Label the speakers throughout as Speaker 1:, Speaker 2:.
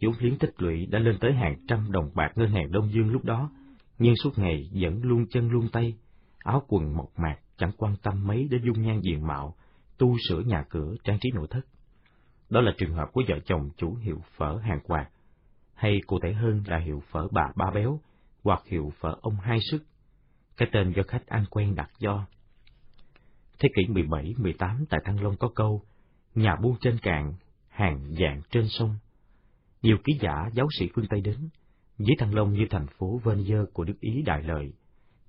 Speaker 1: Vốn liếng tích lũy đã lên tới hàng trăm đồng bạc ngân hàng Đông Dương lúc đó, nhưng suốt ngày vẫn luôn chân luôn tay, áo quần mộc mạc, chẳng quan tâm mấy đến dung nhan diện mạo, tu sửa nhà cửa, trang trí nội thất. Đó là trường hợp của vợ chồng chủ hiệu phở hàng quạt, hay cụ thể hơn là hiệu phở bà Ba Béo, hoặc hiệu phở ông Hai Sức, cái tên do khách ăn quen đặt do. Thế kỷ 17-18 tại Thăng Long có câu, nhà buôn trên cạn, hàng dạng trên sông. Nhiều ký giả giáo sĩ phương Tây đến, dưới Thăng Long như thành phố vên của nước Ý đại lợi,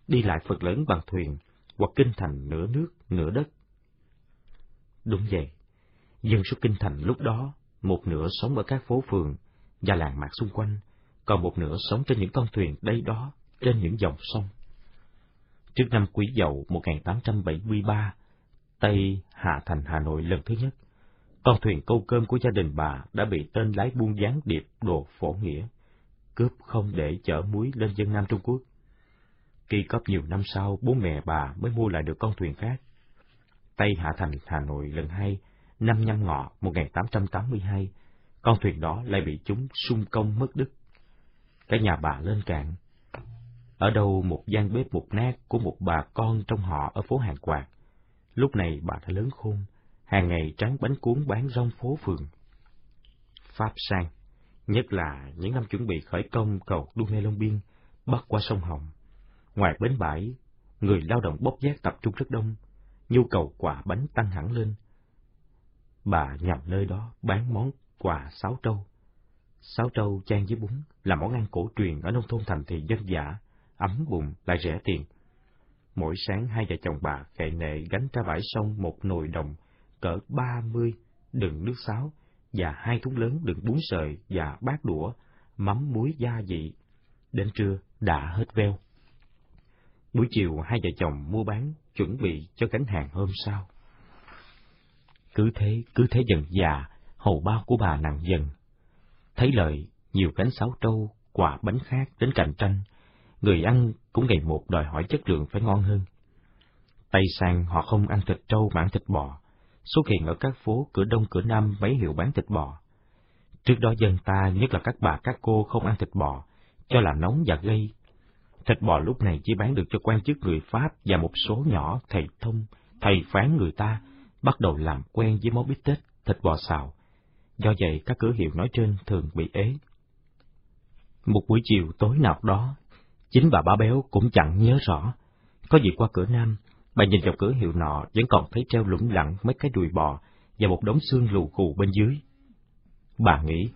Speaker 1: đi lại Phật lớn bằng thuyền, hoặc kinh thành nửa nước, nửa đất. Đúng vậy, dân số kinh thành lúc đó, một nửa sống ở các phố phường và làng mạc xung quanh, còn một nửa sống trên những con thuyền đây đó, trên những dòng sông. Trước năm Quý Dậu 1873, Tây hạ thành Hà Nội lần thứ nhất, con thuyền câu cơm của gia đình bà đã bị tên lái buôn gián điệp đồ phổ nghĩa, cướp không để chở muối lên dân Nam Trung Quốc. Kỳ cấp nhiều năm sau, bố mẹ bà mới mua lại được con thuyền khác. Tây Hạ Thành, Hà Nội lần hai, năm nhâm ngọ 1882, con thuyền đó lại bị chúng xung công mất đức. Cái nhà bà lên cạn. Ở đâu một gian bếp một nát của một bà con trong họ ở phố Hàng Quạt. Lúc này bà đã lớn khôn, hàng ngày tráng bánh cuốn bán rong phố phường. Pháp sang, nhất là những năm chuẩn bị khởi công cầu Đu Mê Long Biên, bắc qua sông Hồng. Ngoài bến bãi, người lao động bốc vác tập trung rất đông, nhu cầu quả bánh tăng hẳn lên. Bà nhằm nơi đó bán món quà sáo trâu. Sáo trâu chan với bún là món ăn cổ truyền ở nông thôn thành thị dân dã, ấm bụng lại rẻ tiền. Mỗi sáng hai vợ chồng bà khệ nệ gánh ra bãi sông một nồi đồng cỡ ba mươi đựng nước sáo và hai thúng lớn đựng bún sợi và bát đũa, mắm muối gia vị. Đến trưa đã hết veo. Buổi chiều hai vợ chồng mua bán, chuẩn bị cho gánh hàng hôm sau. Cứ thế, cứ thế dần già, hầu bao của bà nặng dần. Thấy lợi, nhiều cánh sáo trâu, quả bánh khác đến cạnh tranh, người ăn cũng ngày một đòi hỏi chất lượng phải ngon hơn. Tây sang họ không ăn thịt trâu mà ăn thịt bò, xuất hiện ở các phố cửa đông cửa nam mấy hiệu bán thịt bò. Trước đó dân ta, nhất là các bà các cô không ăn thịt bò, cho là nóng và gây. Thịt bò lúc này chỉ bán được cho quan chức người Pháp và một số nhỏ thầy thông, thầy phán người ta, bắt đầu làm quen với món bít tết, thịt bò xào. Do vậy các cửa hiệu nói trên thường bị ế. Một buổi chiều tối nào đó, chính bà ba béo cũng chẳng nhớ rõ. Có gì qua cửa nam, Bà nhìn vào cửa hiệu nọ vẫn còn thấy treo lủng lẳng mấy cái đùi bò và một đống xương lù khù bên dưới. Bà nghĩ,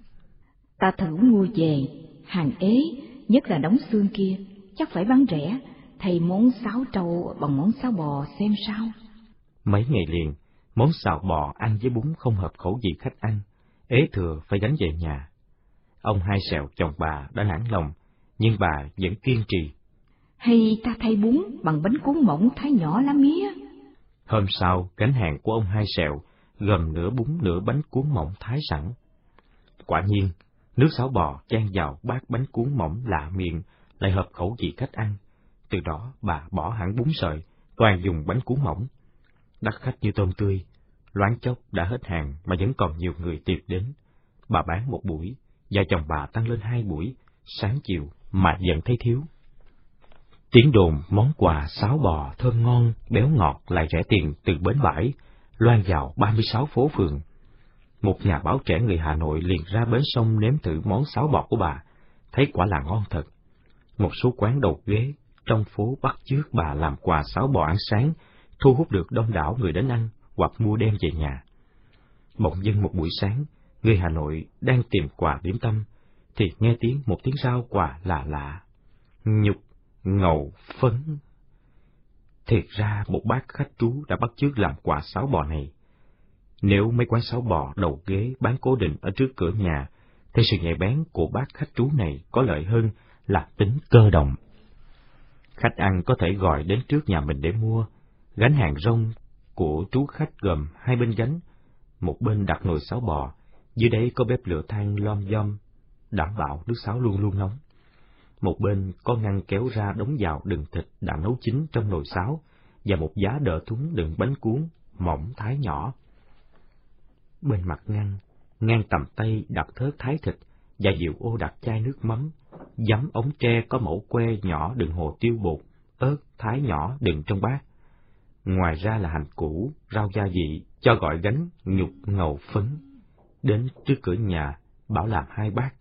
Speaker 2: ta thử mua về, hàng ế, nhất là đống xương kia, chắc phải bán rẻ, thầy món sáo trâu bằng món sáo bò xem sao.
Speaker 1: Mấy ngày liền, món xào bò ăn với bún không hợp khẩu vị khách ăn, ế thừa phải gánh về nhà. Ông hai sẹo chồng bà đã nản lòng, nhưng bà vẫn kiên trì
Speaker 2: hay ta thay bún bằng bánh cuốn mỏng thái nhỏ lá mía.
Speaker 1: Hôm sau, cánh hàng của ông hai sẹo, gồm nửa bún nửa bánh cuốn mỏng thái sẵn. Quả nhiên, nước sáo bò chan vào bát bánh cuốn mỏng lạ miệng, lại hợp khẩu vị khách ăn. Từ đó, bà bỏ hẳn bún sợi, toàn dùng bánh cuốn mỏng. Đắt khách như tôm tươi, loáng chốc đã hết hàng mà vẫn còn nhiều người tiệc đến. Bà bán một buổi, vợ chồng bà tăng lên hai buổi, sáng chiều mà vẫn thấy thiếu. Tiếng đồn món quà sáo bò thơm ngon, béo ngọt lại rẻ tiền từ bến bãi, loan vào 36 phố phường. Một nhà báo trẻ người Hà Nội liền ra bến sông nếm thử món sáo bò của bà, thấy quả là ngon thật. Một số quán đầu ghế trong phố bắt chước bà làm quà sáo bò ăn sáng, thu hút được đông đảo người đến ăn hoặc mua đem về nhà. Bỗng dưng một buổi sáng, người Hà Nội đang tìm quà điểm tâm, thì nghe tiếng một tiếng rao quà lạ lạ. Nhục ngầu phấn. Thiệt ra một bác khách trú đã bắt chước làm quả sáo bò này. Nếu mấy quán sáo bò đầu ghế bán cố định ở trước cửa nhà, thì sự nhạy bén của bác khách trú này có lợi hơn là tính cơ động. Khách ăn có thể gọi đến trước nhà mình để mua, gánh hàng rong của chú khách gồm hai bên gánh, một bên đặt nồi sáo bò, dưới đấy có bếp lửa than lom dom, đảm bảo nước sáo luôn luôn nóng. Một bên có ngăn kéo ra đống dạo đựng thịt đã nấu chín trong nồi sáo, và một giá đỡ thúng đựng bánh cuốn, mỏng thái nhỏ. Bên mặt ngăn, ngang tầm tay đặt thớt thái thịt, và dịu ô đặt chai nước mắm, giấm ống tre có mẫu que nhỏ đựng hồ tiêu bột, ớt thái nhỏ đựng trong bát. Ngoài ra là hành củ, rau gia vị, cho gọi gánh, nhục ngầu phấn. Đến trước cửa nhà, bảo làm hai bát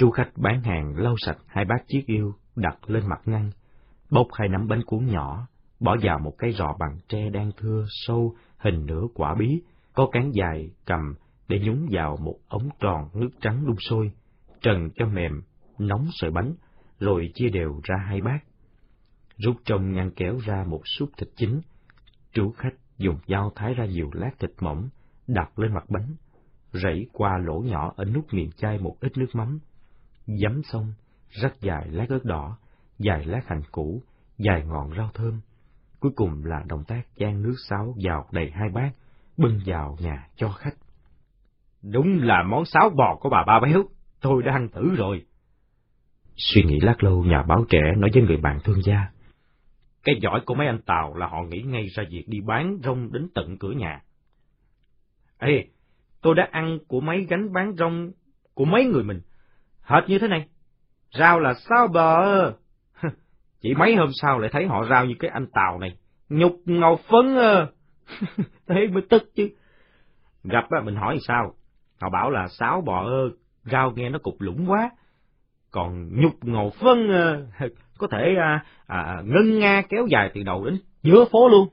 Speaker 1: chú khách bán hàng lau sạch hai bát chiếc yêu, đặt lên mặt ngăn, bốc hai nắm bánh cuốn nhỏ, bỏ vào một cái rọ bằng tre đang thưa sâu, hình nửa quả bí, có cán dài cầm để nhúng vào một ống tròn nước trắng đun sôi, trần cho mềm, nóng sợi bánh, rồi chia đều ra hai bát. Rút trong ngăn kéo ra một súp thịt chín, chú khách dùng dao thái ra nhiều lát thịt mỏng, đặt lên mặt bánh, rảy qua lỗ nhỏ ở nút miệng chai một ít nước mắm. Dấm xong, rắc dài lát ớt đỏ, dài lát hành củ, dài ngọn rau thơm. Cuối cùng là động tác chan nước sáo vào đầy hai bát, bưng vào nhà cho khách.
Speaker 3: Đúng là món sáo bò của bà ba béo, tôi đã ăn thử rồi.
Speaker 1: Suy nghĩ lát lâu nhà báo trẻ nói với người bạn thương gia.
Speaker 3: Cái giỏi của mấy anh Tàu là họ nghĩ ngay ra việc đi bán rong đến tận cửa nhà. Ê, tôi đã ăn của mấy gánh bán rong của mấy người mình, hệt như thế này. Rau là sao bờ? Chỉ mấy hôm sau lại thấy họ rau như cái anh Tàu này, nhục ngầu phấn à. thế mới tức chứ. Gặp á, mình hỏi sao? Họ bảo là sáo bò ơ, rau nghe nó cục lũng quá. Còn nhục ngầu phân có thể à, à, à, ngân nga kéo dài từ đầu đến giữa phố luôn.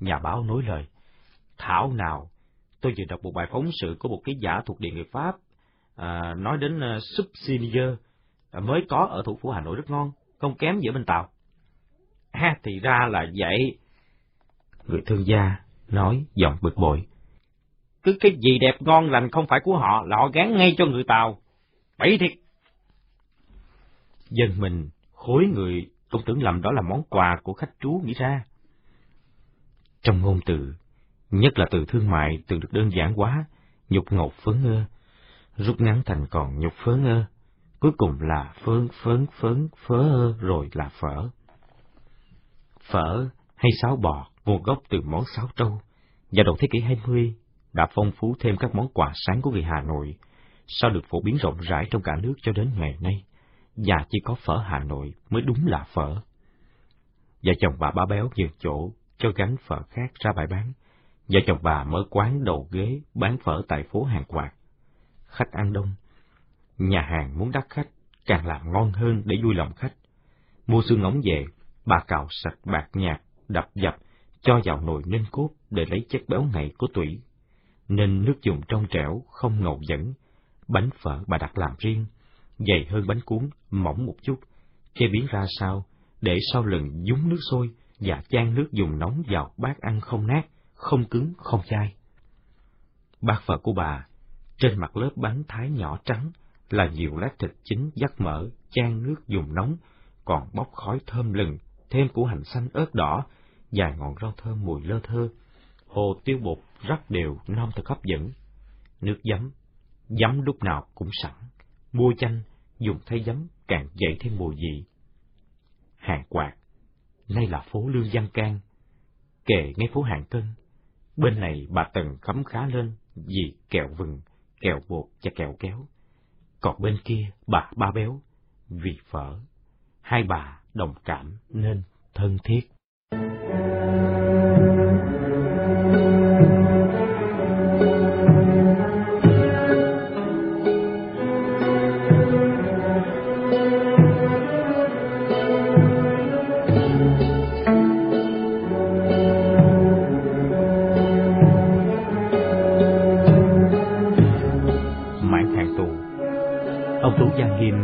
Speaker 1: Nhà báo nối lời, thảo nào, tôi vừa đọc một bài phóng sự của một ký giả thuộc địa người Pháp, à, nói đến uh, súp à, mới có ở thủ phủ Hà Nội rất ngon, không kém giữa bên Tàu.
Speaker 3: ha thì ra là vậy.
Speaker 1: Người thương gia nói giọng bực bội.
Speaker 3: Cứ cái gì đẹp ngon lành không phải của họ là họ gán ngay cho người Tàu. Bậy thiệt.
Speaker 1: Dân mình, khối người, cũng tưởng lầm đó là món quà của khách trú nghĩ ra. Trong ngôn từ, nhất là từ thương mại từ được đơn giản quá, nhục ngột phấn ơ, rút ngắn thành còn nhục phớn ơ, cuối cùng là phớn phớn phớn phớ ơ rồi là phở. Phở hay sáo bò nguồn gốc từ món sáo trâu, và đầu thế kỷ 20 đã phong phú thêm các món quà sáng của người Hà Nội, sau được phổ biến rộng rãi trong cả nước cho đến ngày nay và chỉ có phở Hà Nội mới đúng là phở. Vợ chồng bà ba béo nhường chỗ cho gánh phở khác ra bãi bán. Vợ chồng bà mở quán đầu ghế bán phở tại phố Hàng Quạt. Khách ăn đông. Nhà hàng muốn đắt khách, càng làm ngon hơn để vui lòng khách. Mua xương ngỗng về, bà cào sạch bạc nhạt, đập dập, cho vào nồi ninh cốt để lấy chất béo ngậy của tủy. Nên nước dùng trong trẻo, không ngầu dẫn. Bánh phở bà đặt làm riêng, dày hơn bánh cuốn, mỏng một chút, chế biến ra sao, để sau lần dúng nước sôi và chan nước dùng nóng vào bát ăn không nát, không cứng, không chai. Bát phở của bà, trên mặt lớp bánh thái nhỏ trắng là nhiều lát thịt chín dắt mỡ, chan nước dùng nóng, còn bốc khói thơm lừng, thêm củ hành xanh ớt đỏ, vài ngọn rau thơm mùi lơ thơ. Hồ tiêu bột rắc đều non thật hấp dẫn. Nước giấm, giấm lúc nào cũng sẵn mua chanh, dùng thay giấm càng dậy thêm mùi vị. Hàng quạt, nay là phố Lương Văn Can, kề ngay phố Hàng Cân. Bên này bà Tần khấm khá lên vì kẹo vừng, kẹo bột và kẹo kéo. Còn bên kia, bà Ba Béo, vì phở. Hai bà đồng cảm nên thân thiết.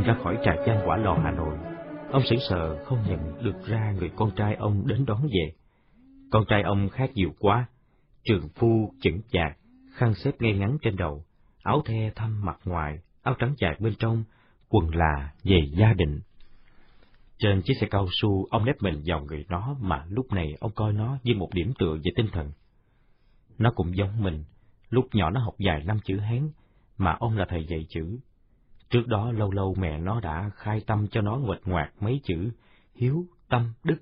Speaker 1: Ra khỏi trà gian quả lò Hà Nội, ông sững sờ không nhận được ra người con trai ông đến đón về. Con trai ông khác nhiều quá, trường phu, chỉnh chạc, khăn xếp ngay ngắn trên đầu, áo the thăm mặt ngoài, áo trắng dài bên trong, quần là về gia đình. Trên chiếc xe cao su, ông nép mình vào người nó mà lúc này ông coi nó như một điểm tựa về tinh thần. Nó cũng giống mình, lúc nhỏ nó học dài năm chữ Hán, mà ông là thầy dạy chữ, Trước đó lâu lâu mẹ nó đã khai tâm cho nó nguệch ngoạc mấy chữ hiếu, tâm, đức.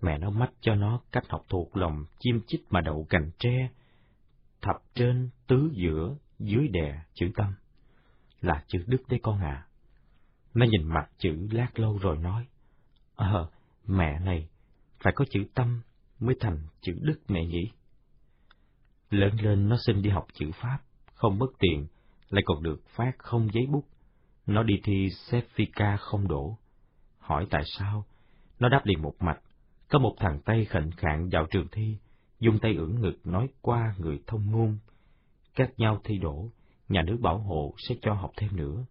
Speaker 1: Mẹ nó mách cho nó cách học thuộc lòng chim chích mà đậu cành tre, thập trên, tứ giữa, dưới đè, chữ tâm. Là chữ đức đấy con à. Nó nhìn mặt chữ lát lâu rồi nói, Ờ, mẹ này, phải có chữ tâm mới thành chữ đức mẹ nhỉ? Lớn lên nó xin đi học chữ Pháp, không mất tiền, lại còn được phát không giấy bút. Nó đi thi Cefica không đổ. Hỏi tại sao? Nó đáp liền một mạch. Có một thằng Tây khệnh khạng vào trường thi, dùng tay ưỡn ngực nói qua người thông ngôn. Cách nhau thi đổ, nhà nước bảo hộ sẽ cho học thêm nữa.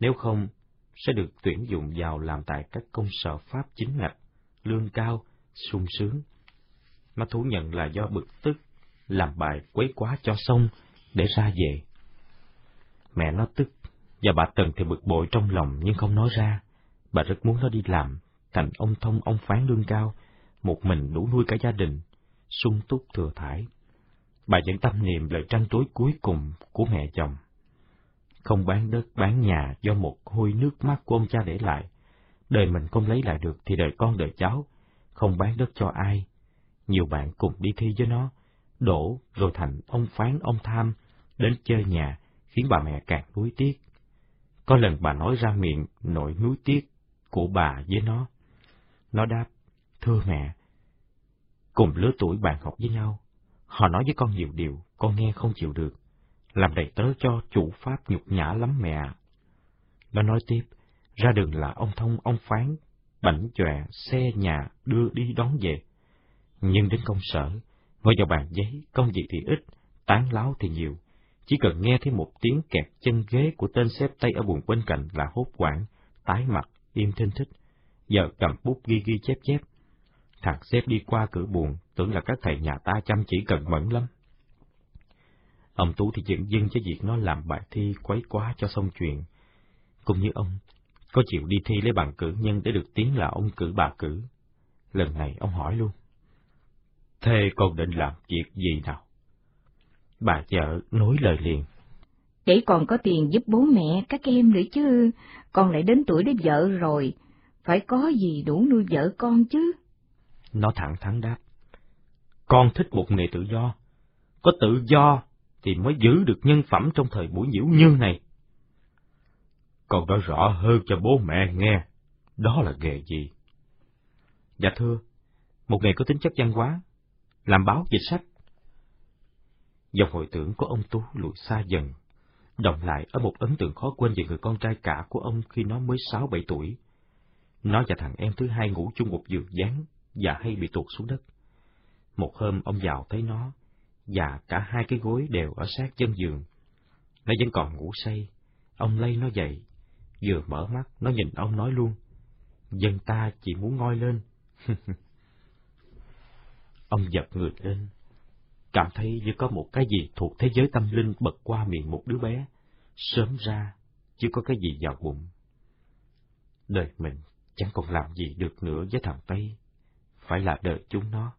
Speaker 1: Nếu không, sẽ được tuyển dụng vào làm tại các công sở Pháp chính ngạch, lương cao, sung sướng. Nó thú nhận là do bực tức, làm bài quấy quá cho xong để ra về. Mẹ nó tức, và bà Tần thì bực bội trong lòng nhưng không nói ra. Bà rất muốn nó đi làm, thành ông thông ông phán lương cao, một mình đủ nuôi cả gia đình, sung túc thừa thải. Bà vẫn tâm niệm lời trăn trối cuối cùng của mẹ chồng. Không bán đất, bán nhà do một hôi nước mắt của ông cha để lại. Đời mình không lấy lại được thì đời con đời cháu, không bán đất cho ai. Nhiều bạn cùng đi thi với nó, đổ rồi thành ông phán ông tham, đến chơi nhà, khiến bà mẹ càng nuối tiếc. Có lần bà nói ra miệng nỗi nuối tiếc của bà với nó. Nó đáp, thưa mẹ, cùng lứa tuổi bạn học với nhau, họ nói với con nhiều điều, con nghe không chịu được, làm đầy tớ cho chủ pháp nhục nhã lắm mẹ. Nó nói tiếp, ra đường là ông thông ông phán, bảnh chòe, xe nhà đưa đi đón về. Nhưng đến công sở, ngồi vào bàn giấy, công việc thì ít, tán láo thì nhiều, chỉ cần nghe thấy một tiếng kẹt chân ghế của tên xếp tay ở buồng bên cạnh là hốt quảng, tái mặt, im thinh thích, giờ cầm bút ghi ghi chép chép. Thằng xếp đi qua cửa buồn, tưởng là các thầy nhà ta chăm chỉ cần mẫn lắm. Ông Tú thì dựng dưng cho việc nó làm bài thi quấy quá cho xong chuyện. Cũng như ông, có chịu đi thi lấy bằng cử nhân để được tiếng là ông cử bà cử. Lần này ông hỏi luôn. Thế con định làm việc gì nào? Bà vợ nối lời liền.
Speaker 2: Để còn có tiền giúp bố mẹ các em nữa chứ, con lại đến tuổi lấy vợ rồi, phải có gì đủ nuôi vợ con chứ.
Speaker 1: Nó thẳng thắn đáp. Con thích một nghề tự do. Có tự do thì mới giữ được nhân phẩm trong thời buổi nhiễu như này. Con nói rõ hơn cho bố mẹ nghe, đó là nghề gì? Dạ thưa, một nghề có tính chất văn hóa, làm báo dịch sách, Dòng hồi tưởng của ông Tú lùi xa dần, đồng lại ở một ấn tượng khó quên về người con trai cả của ông khi nó mới sáu bảy tuổi. Nó và thằng em thứ hai ngủ chung một giường dán và hay bị tuột xuống đất. Một hôm ông vào thấy nó, và cả hai cái gối đều ở sát chân giường. Nó vẫn còn ngủ say, ông lay nó dậy, vừa mở mắt nó nhìn ông nói luôn, dân ta chỉ muốn ngoi lên. ông giật người lên, cảm thấy như có một cái gì thuộc thế giới tâm linh bật qua miệng một đứa bé, sớm ra, chứ có cái gì vào bụng. Đời mình chẳng còn làm gì được nữa với thằng Tây, phải là đời chúng nó.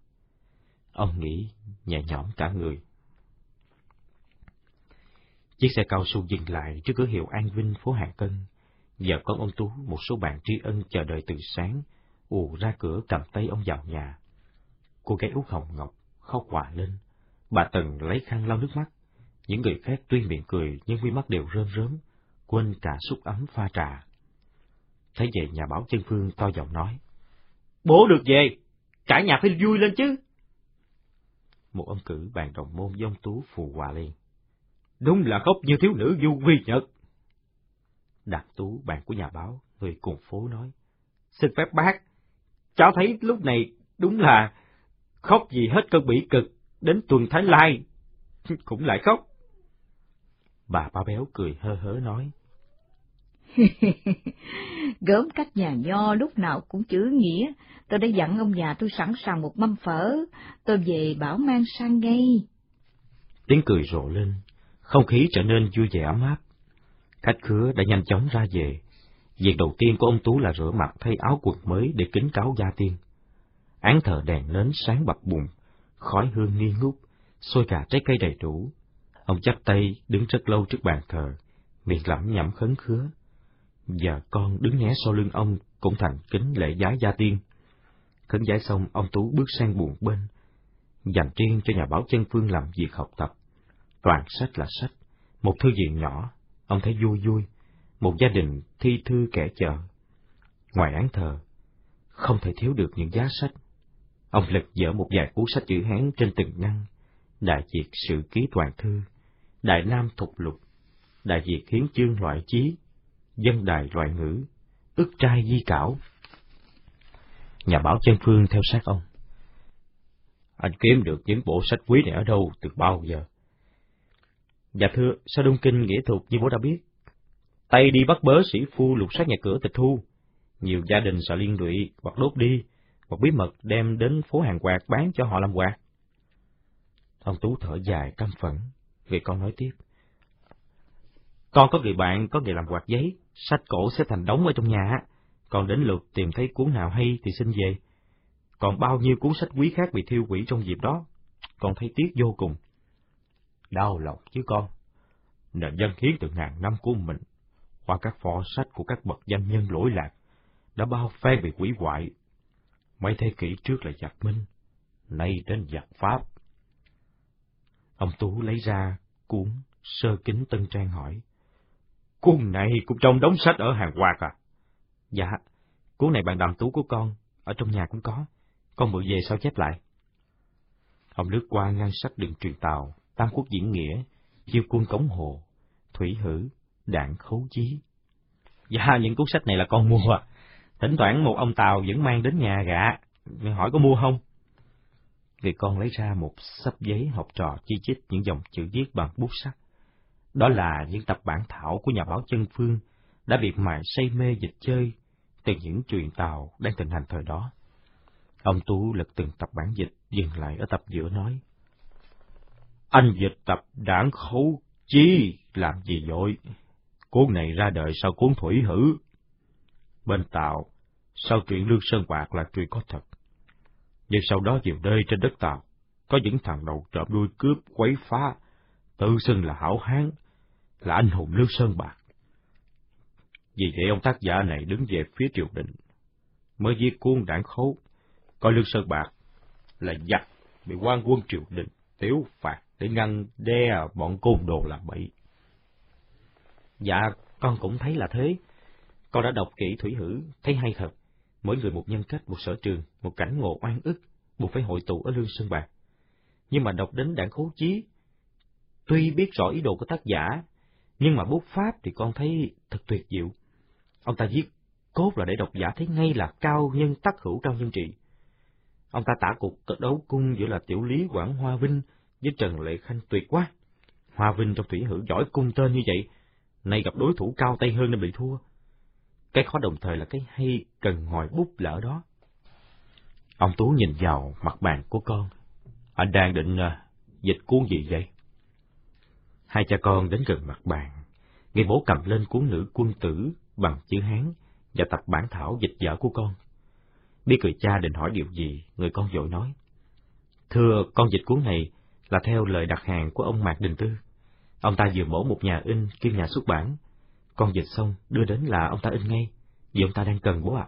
Speaker 1: Ông nghĩ nhẹ nhõm cả người. Chiếc xe cao su dừng lại trước cửa hiệu An Vinh, phố Hàng Cân. Giờ con ông Tú, một số bạn tri ân chờ đợi từ sáng, ù ra cửa cầm tay ông vào nhà. Cô gái út hồng ngọc khóc quả lên, Bà Tần lấy khăn lau nước mắt. Những người khác tuy miệng cười nhưng mi mắt đều rơm rớm, quên cả xúc ấm pha trà. Thấy vậy nhà báo chân phương to giọng nói.
Speaker 3: Bố được về, cả nhà phải vui lên chứ.
Speaker 1: Một ông cử bàn đồng môn dông tú phù hòa lên.
Speaker 3: Đúng là khóc như thiếu nữ du vi nhật.
Speaker 1: Đạt tú bạn của nhà báo, người cùng phố nói.
Speaker 3: Xin phép bác, cháu thấy lúc này đúng là khóc gì hết cơn bỉ cực đến tuần Thái Lai, cũng lại khóc.
Speaker 1: Bà ba béo cười hơ hớ nói.
Speaker 2: Gớm các nhà nho lúc nào cũng chữ nghĩa, tôi đã dặn ông già tôi sẵn sàng một mâm phở, tôi về bảo mang sang ngay.
Speaker 1: Tiếng cười rộ lên, không khí trở nên vui vẻ ấm áp. Khách khứa đã nhanh chóng ra về. Việc đầu tiên của ông Tú là rửa mặt thay áo quần mới để kính cáo gia tiên. Án thờ đèn nến sáng bập bùng, khói hương nghi ngút, xôi gà trái cây đầy đủ. Ông chắp tay đứng rất lâu trước bàn thờ, miệng lẩm nhẩm khấn khứa. Giờ con đứng né sau lưng ông cũng thành kính lễ giá gia tiên. Khấn giải xong, ông Tú bước sang buồn bên, dành riêng cho nhà báo chân phương làm việc học tập. Toàn sách là sách, một thư viện nhỏ, ông thấy vui vui, một gia đình thi thư kẻ chờ. Ngoài án thờ, không thể thiếu được những giá sách. Ông lật dở một vài cuốn sách chữ Hán trên từng ngăn, Đại Việt Sự Ký Toàn Thư, Đại Nam Thục Lục, Đại Việt Hiến Chương Loại Chí, Dân Đài Loại Ngữ, ức trai di cảo. Nhà báo chân phương theo sát ông.
Speaker 3: Anh kiếm được những bộ sách quý này ở đâu từ bao giờ?
Speaker 1: Dạ thưa, sao Đông Kinh nghĩa thuật như bố đã biết?
Speaker 3: Tay đi bắt bớ sĩ phu lục soát nhà cửa tịch thu. Nhiều gia đình sợ liên lụy hoặc đốt đi, và bí mật đem đến phố hàng quạt bán cho họ làm quạt.
Speaker 1: Ông Tú thở dài căm phẫn, vì con nói tiếp.
Speaker 3: Con có người bạn có nghề làm quạt giấy, sách cổ sẽ thành đống ở trong nhà, còn đến lượt tìm thấy cuốn nào hay thì xin về. Còn bao nhiêu cuốn sách quý khác bị thiêu hủy trong dịp đó, con thấy tiếc vô cùng.
Speaker 1: Đau lòng chứ con. Nền dân hiến từ ngàn năm của mình, qua các phò sách của các bậc danh nhân lỗi lạc, đã bao phen bị quỷ hoại. Mấy thế kỷ trước là giặc Minh, nay đến giặc Pháp. Ông Tú lấy ra cuốn sơ kính tân trang hỏi.
Speaker 3: Cuốn này cũng trong đống sách ở hàng quạt à?
Speaker 1: Dạ, cuốn này bạn đàm tú của con, ở trong nhà cũng có, con mượn về sao chép lại. Ông lướt qua ngăn sách đường truyền tàu, Tam Quốc diễn nghĩa, chiêu quân cống hồ, thủy hử, đạn khấu chí.
Speaker 3: Dạ, những cuốn sách này là con mua à. Thỉnh thoảng một ông Tàu vẫn mang đến nhà gạ, hỏi có mua không?
Speaker 1: Vì con lấy ra một sấp giấy học trò chi chít những dòng chữ viết bằng bút sắt. Đó là những tập bản thảo của nhà báo chân phương đã bị mài say mê dịch chơi từ những truyền tàu đang tình hành thời đó. Ông Tú lật từng tập bản dịch, dừng lại ở tập giữa nói.
Speaker 3: Anh dịch tập đảng khấu chi, làm gì vội? Cuốn này ra đời sau cuốn thủy hử. Bên Tàu, sau truyện Lương Sơn Bạc là truyện có thật. Nhưng sau đó nhiều nơi trên đất Tàu, có những thằng đầu trộm đuôi cướp, quấy phá, tự xưng là hảo hán, là anh hùng Lương Sơn Bạc. Vì vậy ông tác giả này đứng về phía triều đình, mới viết cuốn đảng khấu, coi Lương Sơn Bạc là giặc bị quan quân triều đình tiếu phạt để ngăn đe bọn côn đồ làm bậy.
Speaker 1: Dạ, con cũng thấy là thế. Con đã đọc kỹ thủy hử, thấy hay thật. Mỗi người một nhân cách, một sở trường, một cảnh ngộ oan ức, buộc phải hội tụ ở Lương Sơn Bạc. Nhưng mà đọc đến đảng khấu chí, tuy biết rõ ý đồ của tác giả, nhưng mà bút pháp thì con thấy thật tuyệt diệu. Ông ta viết cốt là để độc giả thấy ngay là cao nhân tác hữu cao nhân trị. Ông ta tả cuộc đấu cung giữa là tiểu lý Quảng Hoa Vinh với Trần Lệ Khanh tuyệt quá. Hoa Vinh trong thủy hữu giỏi cung tên như vậy, nay gặp đối thủ cao tay hơn nên bị thua. Cái khó đồng thời là cái hay cần ngồi bút lỡ đó. Ông Tú nhìn vào mặt bàn của con.
Speaker 3: Anh đang định uh, dịch cuốn gì vậy?
Speaker 1: Hai cha con đến gần mặt bàn. Người bố cầm lên cuốn nữ quân tử bằng chữ Hán và tập bản thảo dịch vở của con. Biết người cha định hỏi điều gì, người con vội nói. Thưa, con dịch cuốn này là theo lời đặt hàng của ông Mạc Đình Tư. Ông ta vừa mổ một nhà in kiêm nhà xuất bản. Con dịch xong, đưa đến là ông ta in ngay, vì ông ta đang cần bố ạ.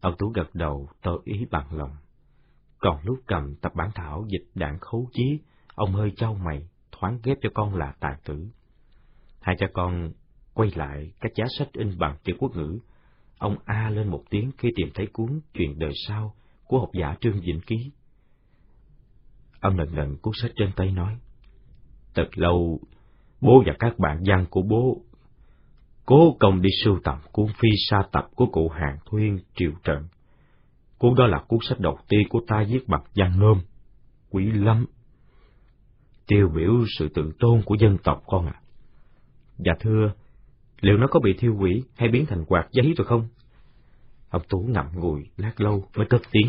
Speaker 1: Ông Tú gật đầu, tỏ ý bằng lòng. Còn lúc cầm tập bản thảo dịch đạn khấu chí, ông hơi trao mày, thoáng ghép cho con là tài tử. Hai cha con quay lại các giá sách in bằng chữ quốc ngữ. Ông A lên một tiếng khi tìm thấy cuốn Chuyện đời sau của học giả Trương Vĩnh Ký. Ông lần lần cuốn sách trên tay nói, Thật lâu, bố và các bạn văn của bố cố công đi sưu tầm cuốn phi sa tập của cụ Hàng Thuyên Triều Trận. Cuốn đó là cuốn sách đầu tiên của ta viết bằng văn nôm quý lắm. Tiêu biểu sự tự tôn của dân tộc con ạ. À. Dạ thưa, Liệu nó có bị thiêu hủy hay biến thành quạt giấy rồi không? Ông Tú ngậm ngùi lát lâu mới cất tiếng.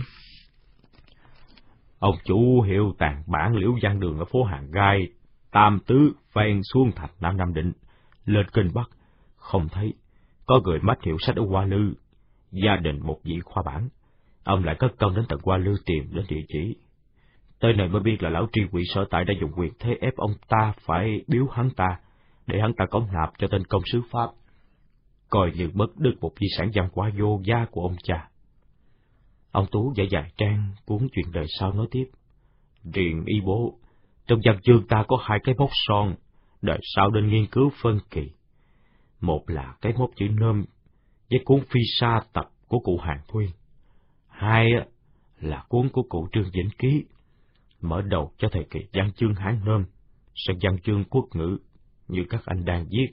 Speaker 3: Ông chủ hiệu tàn bản liễu gian đường ở phố Hàng Gai, Tam Tứ, ven xuống thành Nam Nam Định, lên kênh Bắc, không thấy, có người mách hiệu sách ở Hoa Lư, gia đình một vị khoa bản. Ông lại cất công đến tận Hoa Lư tìm đến địa chỉ. Tới nơi mới biết là lão tri quỷ sở tại đã dùng quyền thế ép ông ta phải biếu hắn ta, để hắn ta cống nạp cho tên công sứ Pháp, coi như mất được một di sản văn hóa vô gia của ông cha. Ông Tú giải dài trang cuốn chuyện đời sau nói tiếp. Riêng y bố, trong văn chương ta có hai cái mốc son, đời sau nên nghiên cứu phân kỳ. Một là cái mốc chữ nôm với cuốn phi sa tập của cụ Hàng Thuyên. Hai là cuốn của cụ Trương Vĩnh Ký, mở đầu cho thời kỳ văn chương Hán Nôm, sang văn chương quốc ngữ như các anh đang viết.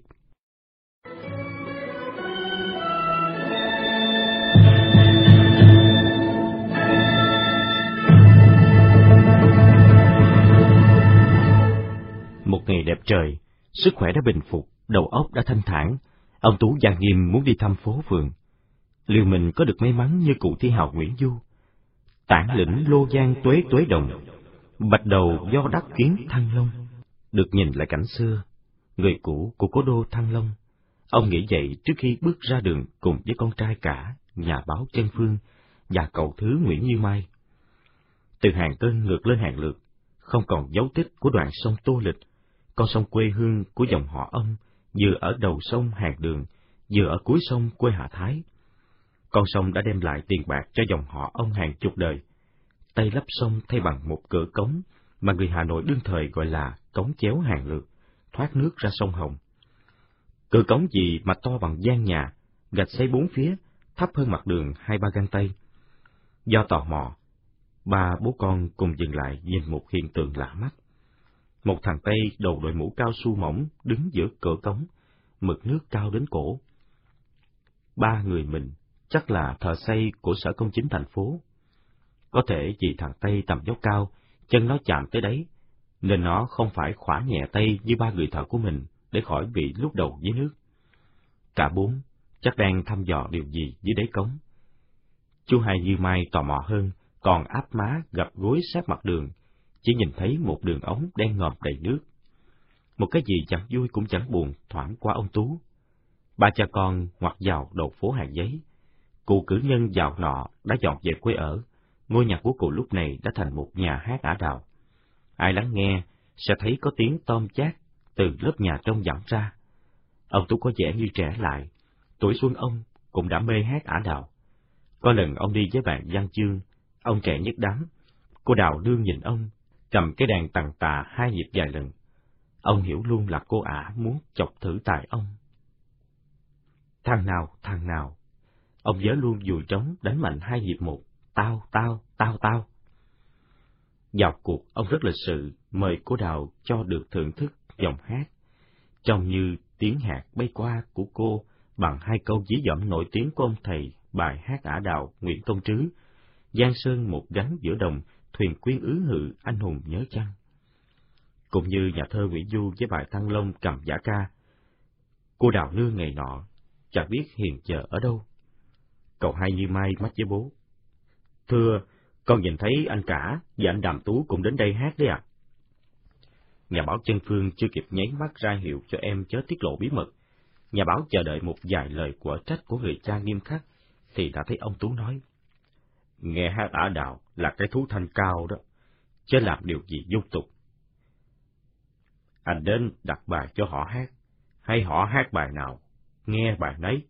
Speaker 1: Một ngày đẹp trời, sức khỏe đã bình phục, đầu óc đã thanh thản, ông Tú Giang Nghiêm muốn đi thăm phố phường. Liệu mình có được may mắn như cụ thi hào Nguyễn Du? Tản lĩnh lô giang tuế tuế đồng, bạch đầu do đắc kiến thăng long, được nhìn lại cảnh xưa, người cũ của cố đô Thăng Long. Ông nghĩ vậy trước khi bước ra đường cùng với con trai cả, nhà báo chân phương và cậu thứ Nguyễn Như Mai. Từ hàng tên ngược lên hàng lượt, không còn dấu tích của đoạn sông Tô Lịch, con sông quê hương của dòng họ ông, vừa ở đầu sông hàng đường, vừa ở cuối sông quê Hạ Thái. Con sông đã đem lại tiền bạc cho dòng họ ông hàng chục đời. Tây lấp sông thay bằng một cửa cống mà người Hà Nội đương thời gọi là cống chéo hàng lược thoát nước ra sông Hồng. Cửa cống gì mà to bằng gian nhà, gạch xây bốn phía, thấp hơn mặt đường hai ba găng tay. Do tò mò, ba bố con cùng dừng lại nhìn một hiện tượng lạ mắt. Một thằng Tây đầu đội mũ cao su mỏng đứng giữa cửa cống, mực nước cao đến cổ. Ba người mình chắc là thợ xây của sở công chính thành phố. Có thể vì thằng Tây tầm dốc cao, chân nó chạm tới đấy, nên nó không phải khỏa nhẹ tay như ba người thợ của mình để khỏi bị lúc đầu dưới nước. Cả bốn chắc đang thăm dò điều gì dưới đáy cống. Chú Hai Như Mai tò mò hơn, còn áp má gặp gối sát mặt đường, chỉ nhìn thấy một đường ống đen ngòm đầy nước. Một cái gì chẳng vui cũng chẳng buồn thoảng qua ông Tú. Ba cha con ngoặt vào đầu phố hàng giấy. Cụ cử nhân giàu nọ đã dọn về quê ở. Ngôi nhà của cụ lúc này đã thành một nhà hát ả đào. Ai lắng nghe sẽ thấy có tiếng tom chát từ lớp nhà trong vọng ra. Ông Tú có vẻ như trẻ lại, tuổi xuân ông cũng đã mê hát ả đào. Có lần ông đi với bạn Văn Chương, ông trẻ nhất đám, cô đào đương nhìn ông, cầm cái đàn tàn tà hai nhịp vài lần. Ông hiểu luôn là cô ả muốn chọc thử tài ông. Thằng nào, thằng nào, ông nhớ luôn dùi trống đánh mạnh hai nhịp một, tao, tao, tao, tao. Vào cuộc, ông rất lịch sự, mời cô Đào cho được thưởng thức giọng hát. Trông như tiếng hạt bay qua của cô bằng hai câu dí dỏm nổi tiếng của ông thầy bài hát ả đào Nguyễn Công Trứ, Giang Sơn một gánh giữa đồng, thuyền quyến ứ ngự anh hùng nhớ chăng. Cũng như nhà thơ Nguyễn Du với bài Thăng Long cầm giả ca. Cô Đào Nương ngày nọ, chẳng biết hiền chờ ở đâu. Cậu hai như mai mắt với bố. Thưa, con nhìn thấy anh cả và anh Đàm Tú cũng đến đây hát đấy à? Nhà báo chân phương chưa kịp nháy mắt ra hiệu cho em chớ tiết lộ bí mật. Nhà báo chờ đợi một vài lời của trách của người cha nghiêm khắc, thì đã thấy ông Tú nói. Nghe hát ả đào là cái thú thanh cao đó, chứ làm điều gì dung tục. Anh đến đặt bài cho họ hát, hay họ hát bài nào, nghe bài nấy.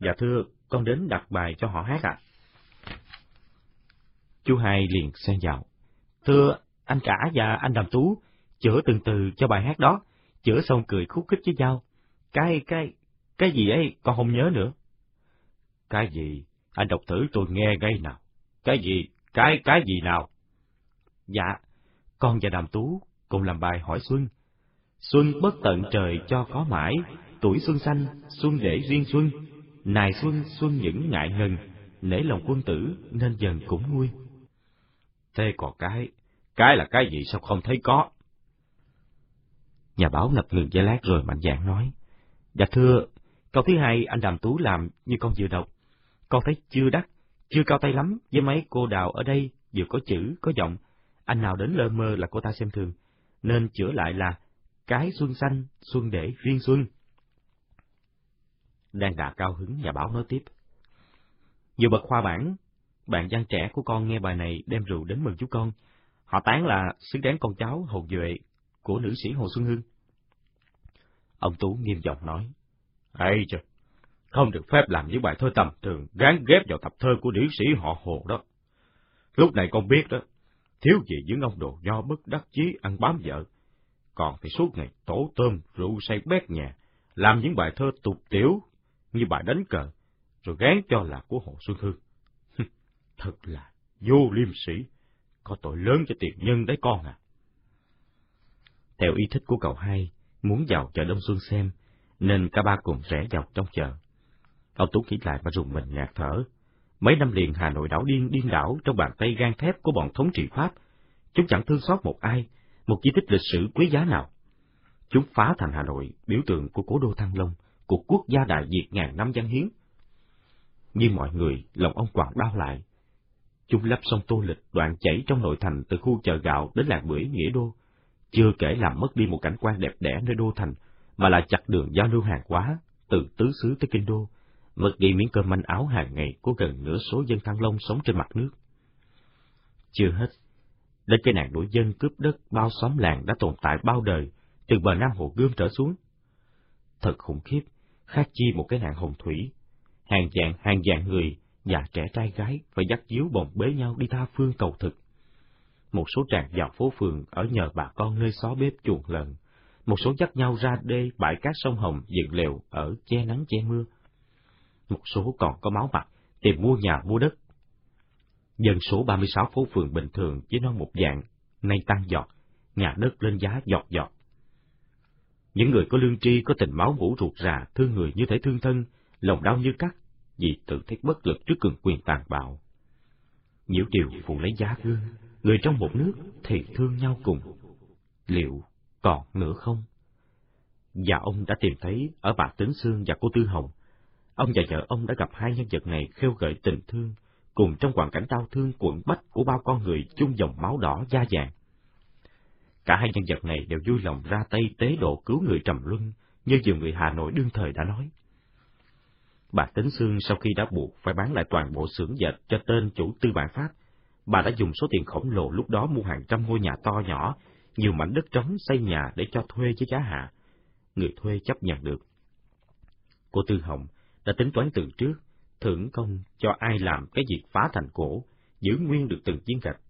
Speaker 1: Dạ thưa, con đến đặt bài cho họ hát ạ. À? Chú hai liền xen vào. Thưa, anh cả và anh Đàm Tú, chữa từng từ cho bài hát đó, chữa xong cười khúc khích với nhau. Cái, cái, cái gì ấy con không nhớ nữa. Cái gì? Anh đọc thử tôi nghe ngay nào. Cái gì? Cái, cái gì nào? Dạ, con và Đàm Tú cùng làm bài hỏi Xuân. Xuân bất tận trời cho có mãi, tuổi xuân xanh, xuân để riêng xuân. Nài xuân, xuân những ngại ngần, nể lòng quân tử nên dần cũng nguôi. Thế còn cái, cái là cái gì sao không thấy có? Nhà báo ngập ngừng giây lát rồi mạnh dạn nói, Dạ thưa, câu thứ hai anh Đàm Tú làm như con vừa đọc. Con thấy chưa đắc chưa cao tay lắm với mấy cô đào ở đây vừa có chữ, có giọng. Anh nào đến lơ mơ là cô ta xem thường, nên chữa lại là cái xuân xanh, xuân để riêng xuân. Đang đà cao hứng nhà báo nói tiếp. Vừa bật khoa bản, bạn văn trẻ của con nghe bài này đem rượu đến mừng chú con. Họ tán là xứng đáng con cháu hồn duệ của nữ sĩ Hồ Xuân Hương. Ông Tú nghiêm giọng nói.
Speaker 3: Ây trời, không được phép làm những bài thơ tầm thường gán ghép vào tập thơ của điển sĩ họ Hồ đó. Lúc này con biết đó, thiếu gì những ông đồ nho bất đắc chí ăn bám vợ. Còn thì suốt ngày tổ tôm, rượu say bét nhà, làm những bài thơ tục tiểu như bài đánh cờ, rồi gán cho là của Hồ Xuân Hương. Thật là vô liêm sĩ, có tội lớn cho tiền nhân đấy con à.
Speaker 1: Theo ý thích của cậu hai, muốn vào chợ Đông Xuân xem, nên cả ba cùng rẽ vào trong chợ. Ông Tú nghĩ lại và rùng mình ngạt thở. Mấy năm liền Hà Nội đảo điên điên đảo trong bàn tay gan thép của bọn thống trị Pháp. Chúng chẳng thương xót một ai, một di tích lịch sử quý giá nào. Chúng phá thành Hà Nội, biểu tượng của cố đô Thăng Long, của quốc gia đại diệt ngàn năm văn hiến. Như mọi người, lòng ông quặn đau lại. Chúng lấp sông Tô Lịch đoạn chảy trong nội thành từ khu chợ gạo đến làng bưởi Nghĩa Đô, chưa kể làm mất đi một cảnh quan đẹp đẽ nơi đô thành, mà là chặt đường giao lưu hàng hóa từ tứ xứ tới kinh đô, mất đi miếng cơm manh áo hàng ngày của gần nửa số dân Thăng Long sống trên mặt nước. Chưa hết, đến cái nạn đuổi dân cướp đất bao xóm làng đã tồn tại bao đời, từ bờ Nam Hồ Gươm trở xuống. Thật khủng khiếp, khác chi một cái nạn hồng thủy. Hàng dạng hàng dạng người, già trẻ trai gái phải dắt díu bồng bế nhau đi tha phương cầu thực. Một số tràn vào phố phường ở nhờ bà con nơi xó bếp chuồng lợn, một số dắt nhau ra đê bãi cát sông Hồng dựng lều ở che nắng che mưa. Một số còn có máu mặt, tìm mua nhà mua đất. Dân số 36 phố phường bình thường chỉ nói một dạng, nay tăng giọt, nhà đất lên giá giọt giọt. Những người có lương tri, có tình máu mũ ruột rà, thương người như thể thương thân, lòng đau như cắt, vì tự thấy bất lực trước cường quyền tàn bạo. Nhiễu điều phụ lấy giá gương, người trong một nước thì thương nhau cùng. Liệu còn nữa không? Và ông đã tìm thấy ở bà Tính Sương và cô Tư Hồng. Ông và vợ ông đã gặp hai nhân vật này khêu gợi tình thương, cùng trong hoàn cảnh đau thương cuộn bách của bao con người chung dòng máu đỏ da vàng. Cả hai nhân vật này đều vui lòng ra tay tế độ cứu người trầm luân, như nhiều người Hà Nội đương thời đã nói. Bà Tính Sương sau khi đã buộc phải bán lại toàn bộ xưởng dệt cho tên chủ tư bản Pháp, bà đã dùng số tiền khổng lồ lúc đó mua hàng trăm ngôi nhà to nhỏ nhiều mảnh đất trống xây nhà để cho thuê với giá hạ. Người thuê chấp nhận được. Cô Tư Hồng đã tính toán từ trước, thưởng công cho ai làm cái việc phá thành cổ, giữ nguyên được từng viên gạch.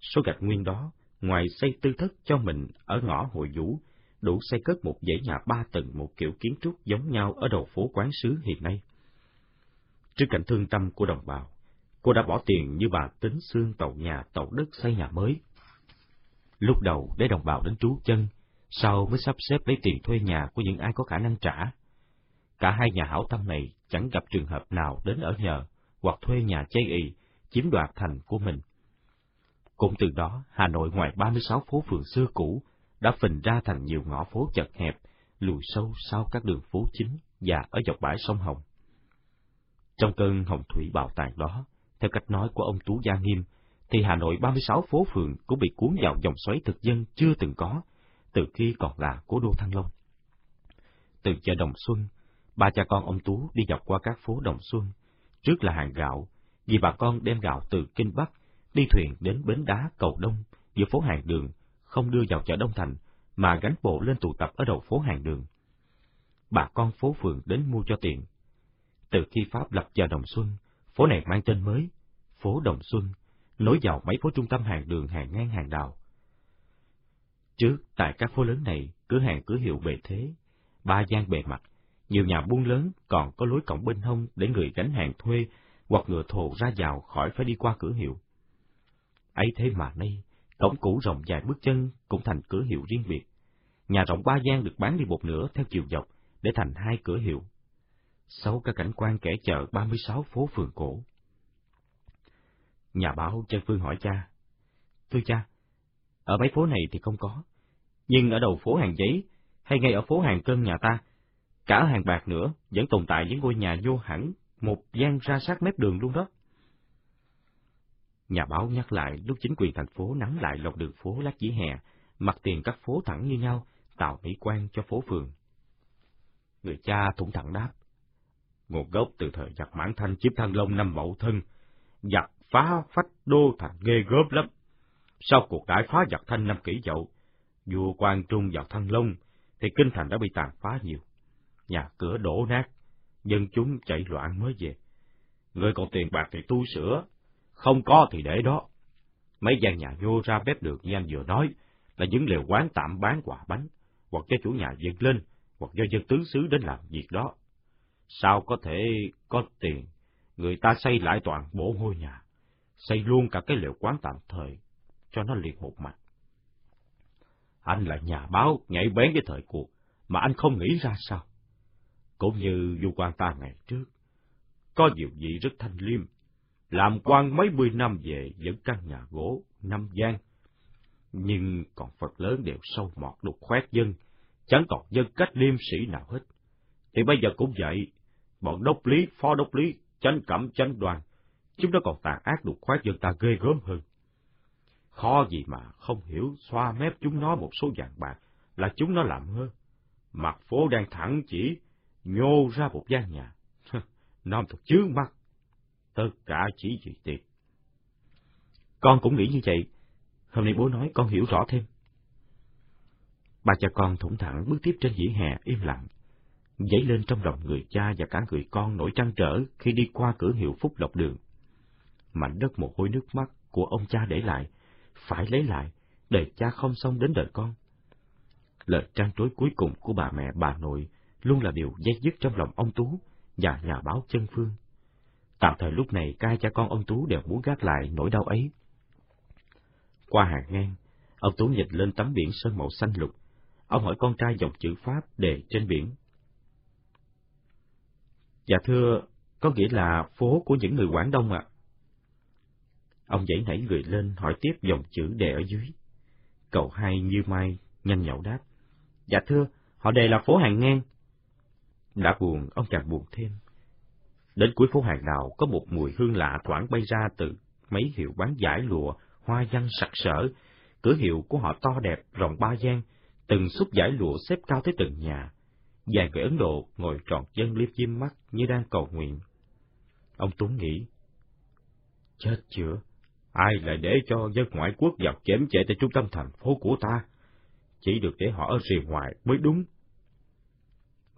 Speaker 1: Số gạch nguyên đó, ngoài xây tư thất cho mình ở ngõ hội vũ, đủ xây cất một dãy nhà ba tầng một kiểu kiến trúc giống nhau ở đầu phố quán sứ hiện nay. Trước cảnh thương tâm của đồng bào, cô đã bỏ tiền như bà tính xương tàu nhà tàu đất xây nhà mới. Lúc đầu để đồng bào đến trú chân, sau mới sắp xếp lấy tiền thuê nhà của những ai có khả năng trả. Cả hai nhà hảo tâm này chẳng gặp trường hợp nào đến ở nhờ hoặc thuê nhà chây ì, chiếm đoạt thành của mình. Cũng từ đó, Hà Nội ngoài 36 phố phường xưa cũ đã phình ra thành nhiều ngõ phố chật hẹp, lùi sâu sau các đường phố chính và ở dọc bãi sông Hồng. Trong cơn hồng thủy bạo tàn đó, theo cách nói của ông Tú Gia Nghiêm, thì Hà Nội 36 phố phường cũng bị cuốn vào dòng xoáy thực dân chưa từng có, từ khi còn là cố đô Thăng Long. Từ chợ Đồng Xuân, ba cha con ông Tú đi dọc qua các phố Đồng Xuân, trước là hàng gạo, vì bà con đem gạo từ Kinh Bắc, đi thuyền đến bến đá Cầu Đông, giữa phố hàng đường, không đưa vào chợ Đông Thành, mà gánh bộ lên tụ tập ở đầu phố hàng đường. Bà con phố phường đến mua cho tiền. Từ khi Pháp lập chợ Đồng Xuân, phố này mang tên mới, phố Đồng Xuân, nối vào mấy phố trung tâm hàng đường hàng ngang hàng đào. Trước, tại các phố lớn này, cửa hàng cửa hiệu bề thế, ba gian bề mặt, nhiều nhà buôn lớn còn có lối cổng bên hông để người gánh hàng thuê hoặc ngựa thồ ra vào khỏi phải đi qua cửa hiệu. ấy thế mà nay, cổng cũ rộng dài bước chân cũng thành cửa hiệu riêng biệt. Nhà rộng ba gian được bán đi một nửa theo chiều dọc để thành hai cửa hiệu. Sau các cảnh quan kẻ chợ 36 phố phường cổ. Nhà báo Trần Phương hỏi cha. Thưa cha, ở mấy phố này thì không có, nhưng ở đầu phố hàng giấy hay ngay ở phố hàng cân nhà ta, Cả hàng bạc nữa, vẫn tồn tại những ngôi nhà vô hẳn, một gian ra sát mép đường luôn đó. Nhà báo nhắc lại lúc chính quyền thành phố nắn lại lọc đường phố lát dĩ hè, mặt tiền các phố thẳng như nhau, tạo mỹ quan cho phố phường. Người cha thủng thẳng đáp. Nguồn gốc từ thời giặc mãn thanh chiếm thăng long năm mậu thân, giặc phá phách đô thành ghê gớm lắm. Sau cuộc đại phá giặc thanh năm kỷ dậu, vua quan trung vào thăng long, thì kinh thành đã bị tàn phá nhiều. Nhà cửa đổ nát, dân chúng chạy loạn mới về. Người còn tiền bạc thì tu sửa, không có thì để đó. Mấy gian nhà vô ra bếp được như anh vừa nói, là những lều quán tạm bán quả bánh, hoặc cho chủ nhà dựng lên, hoặc do dân tứ xứ đến làm việc đó. Sao có thể có tiền, người ta xây lại toàn bộ ngôi nhà, xây luôn cả cái lều quán tạm thời, cho nó liền một mặt. Anh là nhà báo nhảy bén với thời cuộc, mà anh không nghĩ ra sao. Cũng như du quan ta ngày trước, có nhiều vị rất thanh liêm, làm quan mấy mươi năm về vẫn căn nhà gỗ, năm gian. Nhưng còn Phật lớn đều sâu mọt đục khoét dân, chẳng còn dân cách liêm sĩ nào hết. Thì bây giờ cũng vậy, bọn đốc lý, phó đốc lý, chánh cẩm, chánh đoàn, chúng nó còn tàn ác đục khoét dân ta ghê gớm hơn. Khó gì mà không hiểu xoa mép chúng nó một số vàng bạc là chúng nó làm hơn. Mặt phố đang thẳng chỉ, nhô ra một gian nhà. Nam thật chướng mắt. Tất cả chỉ vì tiền. Con cũng nghĩ như vậy. Hôm nay bố nói con hiểu rõ thêm. Ba cha con thủng thẳng bước tiếp trên dĩ hè im lặng, dấy lên trong lòng người cha và cả người con nổi trăn trở khi đi qua cửa hiệu phúc lộc đường. Mảnh đất mồ hôi nước mắt của ông cha để lại, phải lấy lại, để cha không xong đến đời con. Lời trăn trối cuối cùng của bà mẹ bà nội luôn là điều dây dứt trong lòng ông Tú và nhà báo chân phương. Tạm thời lúc này cai cha con ông Tú đều muốn gác lại nỗi đau ấy. Qua hàng ngang, ông Tú nhìn lên tấm biển sơn màu xanh lục. Ông hỏi con trai dòng chữ Pháp đề trên biển. Dạ thưa, có nghĩa là phố của những người Quảng Đông ạ. Ông dãy nảy người lên hỏi tiếp dòng chữ đề ở dưới. Cậu hai như mai, nhanh nhậu đáp. Dạ thưa, họ đề là phố hàng ngang. Đã buồn, ông càng buồn thêm. Đến cuối phố hàng đào có một mùi hương lạ thoảng bay ra từ mấy hiệu bán giải lụa, hoa văn sặc sỡ. Cửa hiệu của họ to đẹp, rộng ba gian, từng xúc giải lụa xếp cao tới từng nhà. Vài người Ấn Độ ngồi tròn chân liếc chim mắt như đang cầu nguyện. Ông Tuấn nghĩ, chết chữa, ai lại để cho dân ngoại quốc vào chém chệ tại trung tâm thành phố của ta? Chỉ được để họ ở rìa ngoài mới đúng.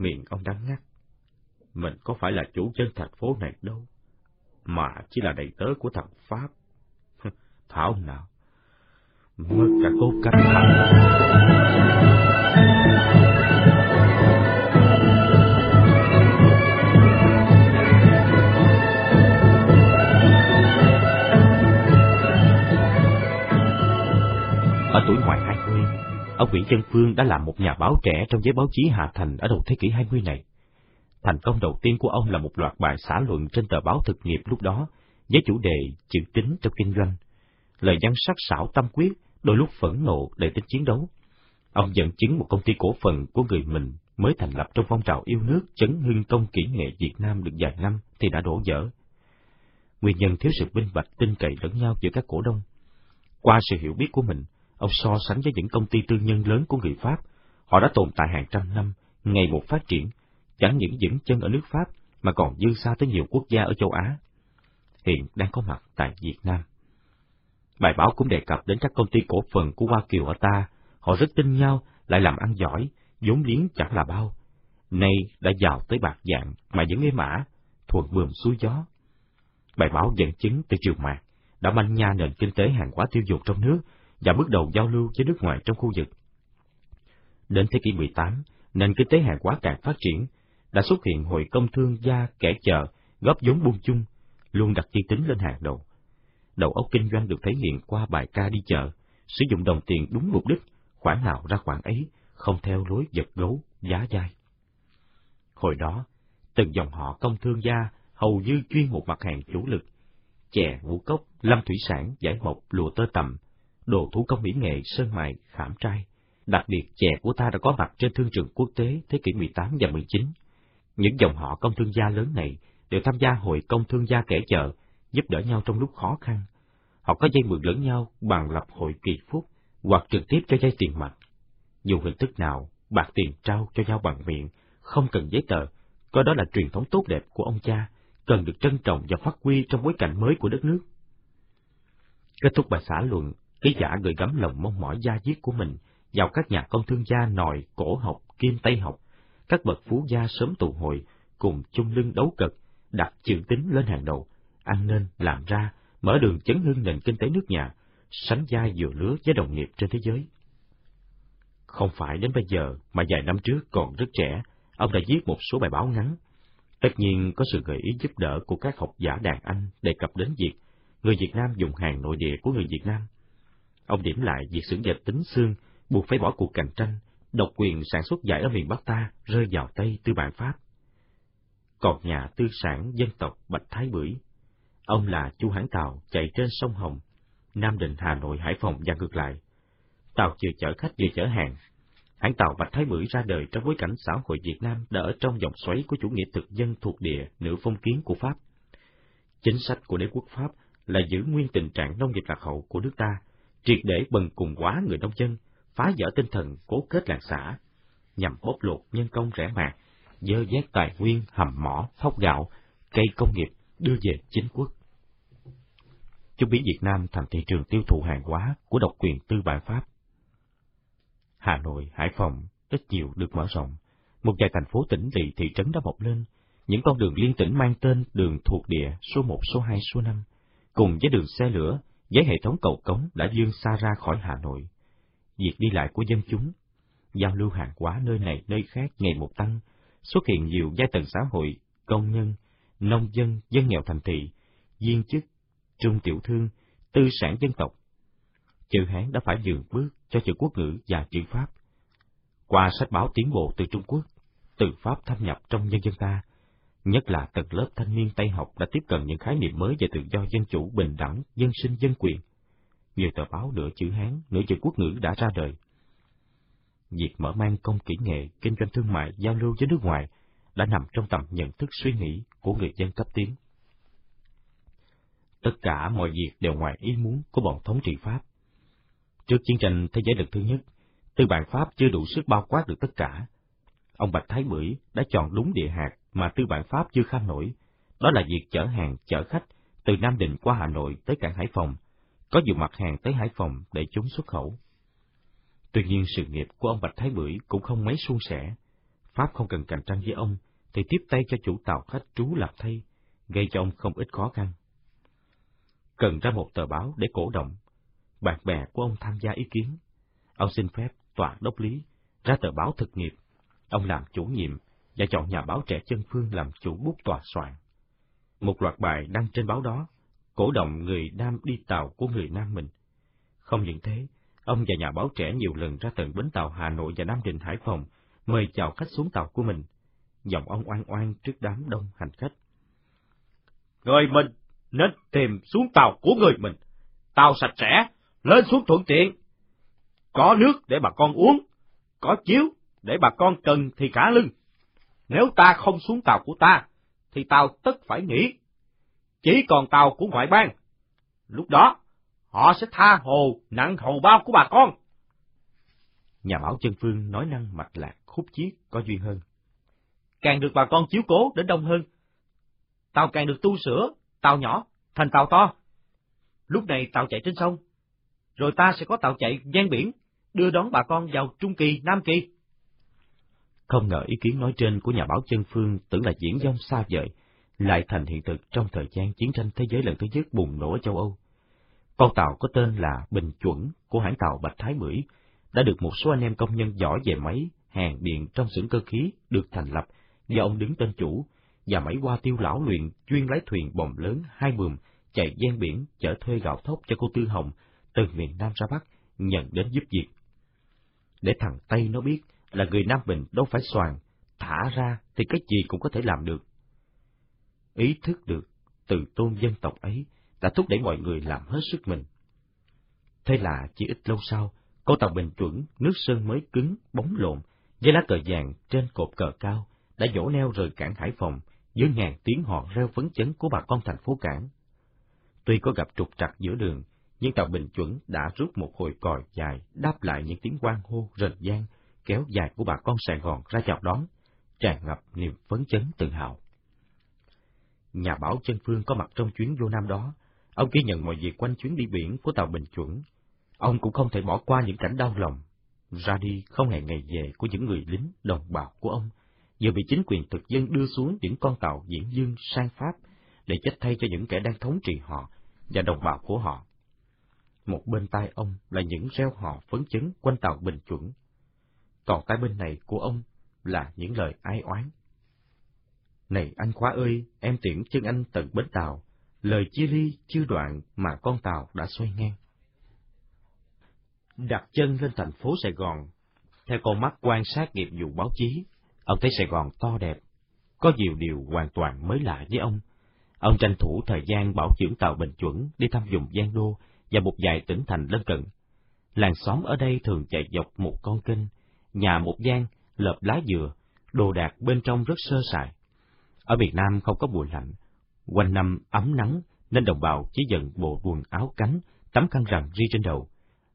Speaker 1: Miệng ông đắng ngắt mình có phải là chủ dân thành phố này đâu, mà chỉ là đầy tớ của thằng Pháp. Thảo nào, mất cả cố cách thành. Ở tuổi ngoài ông Nguyễn Chân Phương đã làm một nhà báo trẻ trong giới báo chí Hà Thành ở đầu thế kỷ 20 này. Thành công đầu tiên của ông là một loạt bài xã luận trên tờ báo thực nghiệp lúc đó, với chủ đề chữ tính trong kinh doanh. Lời văn sắc sảo tâm quyết, đôi lúc phẫn nộ đầy tính chiến đấu. Ông dẫn chứng một công ty cổ phần của người mình mới thành lập trong phong trào yêu nước chấn hưng công kỹ nghệ Việt Nam được vài năm thì đã đổ vỡ. Nguyên nhân thiếu sự minh bạch tin cậy lẫn nhau giữa các cổ đông. Qua sự hiểu biết của mình, ông so sánh với những công ty tư nhân lớn của người Pháp, họ đã tồn tại hàng trăm năm, ngày một phát triển, chẳng những dững chân ở nước Pháp mà còn dư xa tới nhiều quốc gia ở châu Á. Hiện đang có mặt tại Việt Nam. Bài báo cũng đề cập đến các công ty cổ phần của Hoa Kiều ở ta, họ rất tin nhau, lại làm ăn giỏi, vốn liếng chẳng là bao. Nay đã giàu tới bạc dạng mà vẫn êm mã, thuận buồm xuôi gió. Bài báo dẫn chứng từ trường mạc đã manh nha nền kinh tế hàng hóa tiêu dùng trong nước và bước đầu giao lưu với nước ngoài trong khu vực. Đến thế kỷ 18, nền kinh tế hàng hóa càng phát triển, đã xuất hiện hội công thương gia kẻ chợ, góp vốn buôn chung, luôn đặt chi tính lên hàng đầu. Đầu óc kinh doanh được thể hiện qua bài ca đi chợ, sử dụng đồng tiền đúng mục đích, khoản nào ra khoản ấy, không theo lối giật gấu, giá dai. Hồi đó, từng dòng họ công thương gia hầu như chuyên một mặt hàng chủ lực, chè, ngũ cốc, lâm thủy sản, giải mộc, lụa tơ tầm, đồ thủ công mỹ nghệ, sơn mài, khảm trai. Đặc biệt, chè của ta đã có mặt trên thương trường quốc tế thế kỷ 18 và 19 Những dòng họ công thương gia lớn này đều tham gia hội công thương gia kẻ chợ, giúp đỡ nhau trong lúc khó khăn. Họ có dây mượn lẫn nhau bằng lập hội kỳ phúc hoặc trực tiếp cho dây tiền mặt. Dù hình thức nào, bạc tiền trao cho nhau bằng miệng, không cần giấy tờ, coi đó là truyền thống tốt đẹp của ông cha, cần được trân trọng và phát huy trong bối cảnh mới của đất nước. Kết thúc bài xã luận, ký giả gửi gắm lòng mong mỏi gia diết của mình vào các nhà công thương gia nòi, cổ học, kim tây học, các bậc phú gia sớm tụ hội, cùng chung lưng đấu cực, đặt chữ tính lên hàng đầu, ăn nên làm ra, mở đường chấn hưng nền kinh tế nước nhà, sánh vai vừa lứa với đồng nghiệp trên thế giới. Không phải đến bây giờ mà vài năm trước còn rất trẻ, ông đã viết một số bài báo ngắn. Tất nhiên có sự gợi ý giúp đỡ của các học giả đàn Anh đề cập đến việc người Việt Nam dùng hàng nội địa của người Việt Nam. Ông điểm lại việc xưởng dệt tính xương buộc phải bỏ cuộc cạnh tranh, độc quyền sản xuất vải ở miền Bắc ta rơi vào tay tư bản Pháp. Còn nhà tư sản dân tộc Bạch Thái Bưởi, ông là chu hãng tàu chạy trên sông Hồng, Nam Định, Hà Nội, Hải Phòng và ngược lại. Tàu vừa chở khách vừa chở hàng. Hãng tàu Bạch Thái Bưởi ra đời trong bối cảnh xã hội Việt Nam đã ở trong dòng xoáy của chủ nghĩa thực dân thuộc địa nửa phong kiến của Pháp. Chính sách của đế quốc Pháp là giữ nguyên tình trạng nông nghiệp lạc hậu của nước ta, triệt để bần cùng quá người nông dân, phá vỡ tinh thần cố kết làng xã, nhằm bóc lột nhân công rẻ mạt, dơ vét tài nguyên, hầm mỏ, thóc gạo, cây công nghiệp đưa về chính quốc. Chúng biến Việt Nam thành thị trường tiêu thụ hàng hóa của độc quyền tư bản Pháp. Hà Nội, Hải Phòng ít nhiều được mở rộng, một vài thành phố tỉnh lỵ thị trấn đã mọc lên, những con đường liên tỉnh mang tên đường thuộc địa số 1, số 2, số 5, cùng với đường xe lửa, với hệ thống cầu cống đã vươn xa ra khỏi Hà Nội. Việc đi lại của dân chúng, giao lưu hàng hóa nơi này nơi khác ngày một tăng, xuất hiện nhiều giai tầng xã hội, công nhân, nông dân, dân nghèo thành thị, viên chức, trung tiểu thương, tư sản dân tộc. Chữ Hán đã phải dừng bước cho chữ quốc ngữ và chữ Pháp. Qua sách báo tiến bộ từ Trung Quốc, từ Pháp thâm nhập trong nhân dân ta, nhất là tầng lớp thanh niên Tây học đã tiếp cận những khái niệm mới về tự do dân chủ, bình đẳng, dân sinh, dân quyền. Nhiều tờ báo nửa chữ Hán, nửa chữ quốc ngữ đã ra đời. Việc mở mang công kỹ nghệ, kinh doanh thương mại, giao lưu với nước ngoài đã nằm trong tầm nhận thức suy nghĩ của người dân cấp tiến. Tất cả mọi việc đều ngoài ý muốn của bọn thống trị Pháp. Trước chiến tranh thế giới lần thứ nhất, tư bản Pháp chưa đủ sức bao quát được tất cả. Ông Bạch Thái Bưởi đã chọn đúng địa hạt mà tư bản Pháp chưa kham nổi, đó là việc chở hàng, chở khách từ Nam Định qua Hà Nội tới cảng Hải Phòng, có nhiều mặt hàng tới Hải Phòng để chúng xuất khẩu. Tuy nhiên sự nghiệp của ông Bạch Thái Bưởi cũng không mấy suôn sẻ. Pháp không cần cạnh tranh với ông, thì tiếp tay cho chủ tàu khách trú lập thay, gây cho ông không ít khó khăn. Cần ra một tờ báo để cổ động, bạn bè của ông tham gia ý kiến. Ông xin phép tòa đốc lý ra tờ báo thực nghiệp. Ông làm chủ nhiệm và chọn nhà báo trẻ chân phương làm chủ bút tòa soạn. Một loạt bài đăng trên báo đó, cổ động người Nam đi tàu của người Nam mình. Không những thế, ông và nhà báo trẻ nhiều lần ra tận bến tàu Hà Nội và Nam Định Hải Phòng, mời chào khách xuống tàu của mình. Giọng ông oan oan trước đám đông hành khách.
Speaker 3: Người mình nên tìm xuống tàu của người mình. Tàu sạch sẽ, lên xuống thuận tiện. Có nước để bà con uống, có chiếu để bà con cần thì cả lưng. Nếu ta không xuống tàu của ta, thì tàu tất phải nghỉ. Chỉ còn tàu của ngoại bang. Lúc đó, họ sẽ tha hồ nặng hầu bao của bà con.
Speaker 1: Nhà báo chân phương nói năng mạch lạc, khúc chiết, có duyên hơn.
Speaker 3: Càng được bà con chiếu cố đến đông hơn. Tàu càng được tu sửa, tàu nhỏ, thành tàu to. Lúc này tàu chạy trên sông, rồi ta sẽ có tàu chạy gian biển, đưa đón bà con vào Trung Kỳ, Nam Kỳ.
Speaker 1: Không ngờ ý kiến nói trên của nhà báo chân phương tưởng là diễn dông xa vời, lại thành hiện thực trong thời gian chiến tranh thế giới lần thứ nhất bùng nổ ở châu Âu. Con tàu có tên là Bình Chuẩn của hãng tàu Bạch Thái Bưởi đã được một số anh em công nhân giỏi về máy, hàng điện trong xưởng cơ khí được thành lập do ông đứng tên chủ, và máy qua tiêu lão luyện chuyên lái thuyền bồng lớn hai buồm chạy gian biển chở thuê gạo thóc cho cô Tư Hồng từ miền Nam ra Bắc nhận đến giúp việc. Để thằng Tây nó biết là người Nam Bình đâu phải soàn, thả ra thì cái gì cũng có thể làm được. Ý thức được từ tôn dân tộc ấy đã thúc đẩy mọi người làm hết sức mình. Thế là chỉ ít lâu sau, con tàu bình chuẩn, nước sơn mới cứng, bóng lộn, với lá cờ vàng trên cột cờ cao, đã dỗ neo rời cảng Hải Phòng với ngàn tiếng họ reo phấn chấn của bà con thành phố cảng. Tuy có gặp trục trặc giữa đường, nhưng tàu Bình Chuẩn đã rút một hồi còi dài đáp lại những tiếng quan hô rền vang kéo dài của bà con Sài Gòn ra chào đón, tràn ngập niềm phấn chấn tự hào. Nhà báo Trân phương có mặt trong chuyến vô Nam đó, ông ghi nhận mọi việc quanh chuyến đi biển của tàu Bình Chuẩn. Ông cũng không thể bỏ qua những cảnh đau lòng, ra đi không hề ngày về của những người lính đồng bào của ông, vừa bị chính quyền thực dân đưa xuống những con tàu diễn dương sang Pháp để chết thay cho những kẻ đang thống trị họ và đồng bào của họ. Một bên tai ông là những reo hò phấn chấn quanh tàu Bình Chuẩn, còn tay bên này của ông là những lời ai oán. Này anh khóa ơi, em tiễn chân anh tận bến tàu, lời chia ly chưa đoạn mà con tàu đã xoay ngang. Đặt chân lên thành phố Sài Gòn, theo con mắt quan sát nghiệp vụ báo chí, ông thấy Sài Gòn to đẹp, có nhiều điều hoàn toàn mới lạ với ông. Ông tranh thủ thời gian bảo dưỡng tàu Bình Chuẩn đi thăm vùng Giang Đô và một vài tỉnh thành lân cận. Làng xóm ở đây thường chạy dọc một con kênh, nhà một gian, lợp lá dừa, đồ đạc bên trong rất sơ sài. Ở Việt Nam không có mùa lạnh, quanh năm ấm nắng nên đồng bào chỉ dần bộ quần áo cánh, tấm khăn rằn ri trên đầu.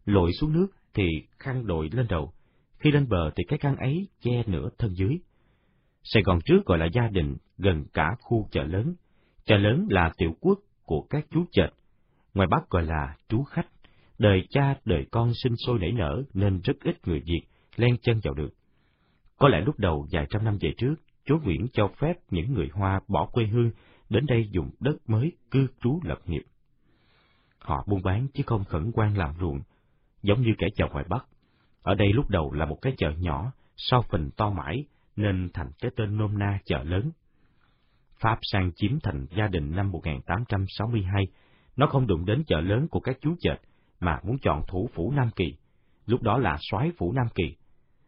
Speaker 1: Lội xuống nước thì khăn đội lên đầu, khi lên bờ thì cái khăn ấy che nửa thân dưới. Sài Gòn trước gọi là gia đình, gần cả khu chợ lớn. Chợ lớn là tiểu quốc của các chú chợt, ngoài Bắc gọi là chú khách. Đời cha đời con sinh sôi nảy nở nên rất ít người Việt len chân vào được. Có lẽ lúc đầu vài trăm năm về trước, chúa Nguyễn cho phép những người Hoa bỏ quê hương đến đây dùng đất mới cư trú lập nghiệp. Họ buôn bán chứ không khẩn quan làm ruộng, giống như kẻ chợ ngoài Bắc. Ở đây lúc đầu là một cái chợ nhỏ, sau phình to mãi, nên thành cái tên nôm na chợ lớn. Pháp sang chiếm thành gia đình năm 1862, nó không đụng đến chợ lớn của các chú chợt, mà muốn chọn thủ phủ Nam Kỳ, lúc đó là soái phủ Nam Kỳ.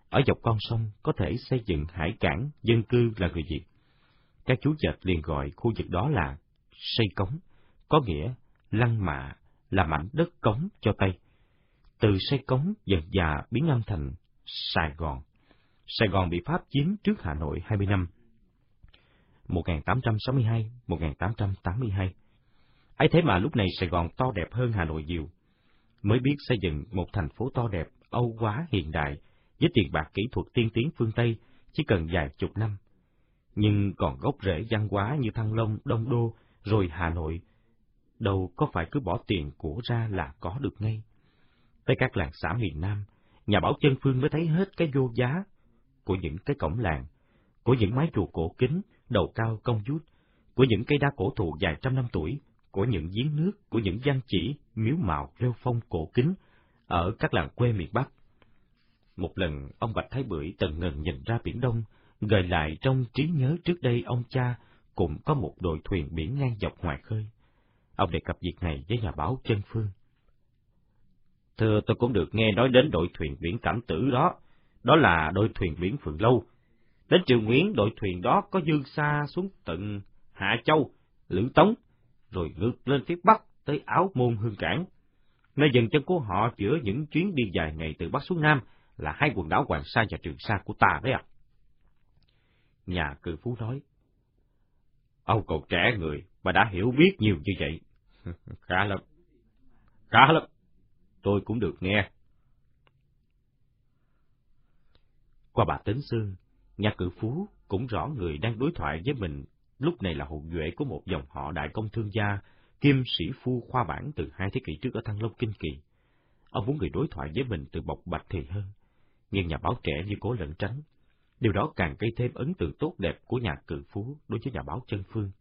Speaker 1: Ở dọc con sông có thể xây dựng hải cảng, dân cư là người Việt. Các chú chợt liền gọi khu vực đó là xây cống, có nghĩa lăng mạ là mảnh đất cống cho Tây. Từ xây cống dần già biến âm thành Sài Gòn. Sài Gòn bị Pháp chiếm trước Hà Nội 20 năm. 1862-1882 ấy thế mà lúc này Sài Gòn to đẹp hơn Hà Nội nhiều. Mới biết xây dựng một thành phố to đẹp, âu quá hiện đại, với tiền bạc kỹ thuật tiên tiến phương Tây, chỉ cần vài chục năm. Nhưng còn gốc rễ văn hóa như Thăng Long, Đông Đô, rồi Hà Nội, đâu có phải cứ bỏ tiền của ra là có được ngay. Tới các làng xã miền Nam, nhà bảo chân phương mới thấy hết cái vô giá của những cái cổng làng, của những mái chùa cổ kính, đầu cao công vút, của những cây đa cổ thụ dài trăm năm tuổi, của những giếng nước, của những văn chỉ, miếu mạo, rêu phong cổ kính ở các làng quê miền Bắc. Một lần, ông Bạch Thái Bưởi tần ngần nhìn ra biển Đông, gợi lại trong trí nhớ trước đây ông cha cũng có một đội thuyền biển ngang dọc ngoài khơi. Ông đề cập việc này với nhà báo Chân Phương. Thưa tôi cũng được nghe nói đến đội thuyền biển cảm Tử đó, đó là đội thuyền biển Phượng Lâu. Đến Triều Nguyễn, đội thuyền đó có dương xa xuống tận Hạ Châu, Lữ Tống, rồi ngược lên phía Bắc tới Áo Môn Hương Cảng. Nơi dừng chân của họ giữa những chuyến đi dài ngày từ Bắc xuống Nam là hai quần đảo Hoàng Sa và Trường Sa của ta đấy ạ. Nhà cự phú nói, Ông còn trẻ người mà đã hiểu biết nhiều như vậy. khá lắm. Khá lắm. Tôi cũng được nghe. Qua bà Tính Sương, nhà cự phú cũng rõ người đang đối thoại với mình lúc này là hậu duệ của một dòng họ đại công thương gia, kim sĩ phu khoa bản từ hai thế kỷ trước ở Thăng Long Kinh Kỳ. Ông muốn người đối thoại với mình từ bộc bạch thì hơn, nhưng nhà báo trẻ như cố lẩn tránh. Điều đó càng gây thêm ấn tượng tốt đẹp của nhà cự phú đối với nhà báo chân phương,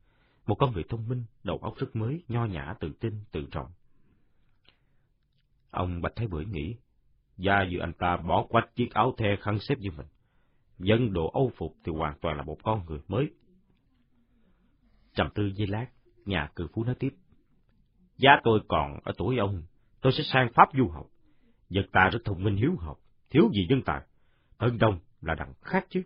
Speaker 1: một con người thông minh, đầu óc rất mới, nho nhã, tự tin, tự trọng. Ông Bạch Thái Bưởi nghĩ, gia dự anh ta bỏ quách chiếc áo the khăn xếp như mình. Dân độ âu phục thì hoàn toàn là một con người mới. Trầm tư giây lát, nhà cự phú nói tiếp. Giá tôi còn ở tuổi ông, tôi sẽ sang Pháp du học. Dân ta rất thông minh hiếu học, thiếu gì dân tài. Hơn đông là đằng khác chứ.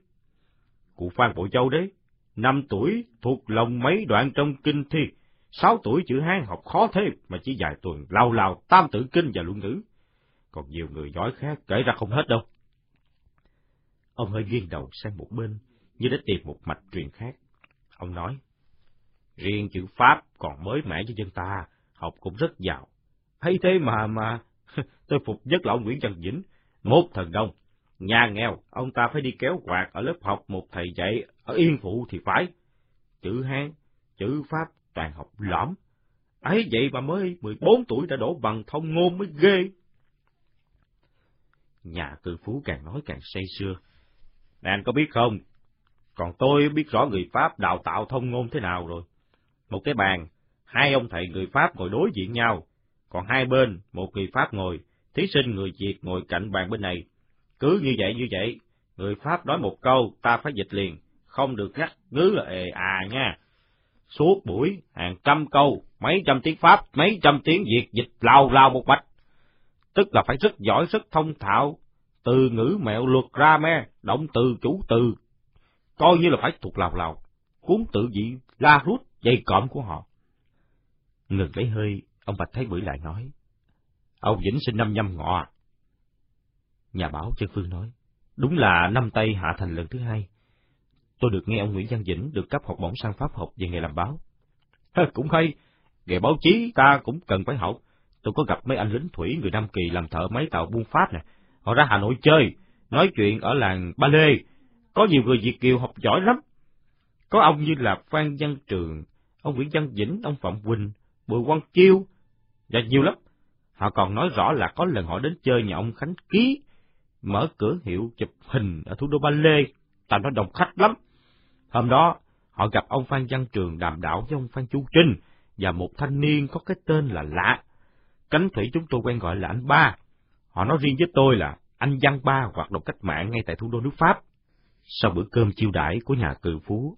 Speaker 1: Cụ Phan Bộ Châu đấy, năm tuổi thuộc lòng mấy đoạn trong kinh thi, sáu tuổi chữ Hán học khó thế mà chỉ vài tuần lao lao tam tử kinh và luận ngữ. Còn nhiều người giỏi khác kể ra không hết đâu. Ông hơi nghiêng đầu sang một bên, như để tìm một mạch truyền khác. Ông nói, riêng chữ Pháp còn mới mẻ cho dân ta, học cũng rất giàu. Hay thế mà mà, tôi phục nhất là ông Nguyễn Trần Vĩnh, một thần đông. Nhà nghèo, ông ta phải đi kéo quạt ở lớp học một thầy dạy ở Yên Phụ thì phải. Chữ Hán, chữ Pháp toàn học lõm. ấy vậy mà mới 14 tuổi đã đổ bằng thông ngôn mới ghê. Nhà cư phú càng nói càng say sưa. Nè anh có biết không, còn tôi biết rõ người Pháp đào tạo thông ngôn thế nào rồi. Một cái bàn, hai ông thầy người Pháp ngồi đối diện nhau, còn hai bên, một người Pháp ngồi, thí sinh người Việt ngồi cạnh bàn bên này. Cứ như vậy như vậy, người Pháp nói một câu, ta phải dịch liền, không được ngắt ngứ là ề à nha. Suốt buổi, hàng trăm câu, mấy trăm tiếng Pháp, mấy trăm tiếng Việt dịch lao lao một mạch Tức là phải rất giỏi, rất thông thạo, từ ngữ mẹo luật ra me, động từ, chủ từ, coi như là phải thuộc lào lào, cuốn tự dị la rút dây cọm của họ. Ngừng lấy hơi, ông Bạch Thái Bưởi lại nói, ông Vĩnh sinh năm nhâm ngọ. Nhà báo Chân Phương nói, đúng là năm Tây hạ thành lần thứ hai. Tôi được nghe ông Nguyễn Văn Vĩnh được cấp học bổng sang Pháp học về nghề làm báo. cũng hay, nghề báo chí ta cũng cần phải học. Tôi có gặp mấy anh lính thủy người Nam Kỳ làm thợ máy tàu buôn Pháp nè. Họ ra Hà Nội chơi, nói chuyện ở làng Ba Lê, có nhiều người Việt Kiều học giỏi lắm. Có ông như là Phan Văn Trường, ông Nguyễn Văn Vĩnh, ông Phạm Quỳnh, Bùi Quang Chiêu, và nhiều lắm. Họ còn nói rõ là có lần họ đến chơi nhà ông Khánh Ký, mở cửa hiệu chụp hình ở thủ đô Ba Lê, tao nó đông khách lắm. Hôm đó, họ gặp ông Phan Văn Trường đàm đạo với ông Phan Chu Trinh, và một thanh niên có cái tên là lạ. Cánh thủy chúng tôi quen gọi là anh Ba. Họ nói riêng với tôi là anh Văn Ba hoạt động cách mạng ngay tại thủ đô nước Pháp. Sau bữa cơm chiêu đãi của nhà cự phú,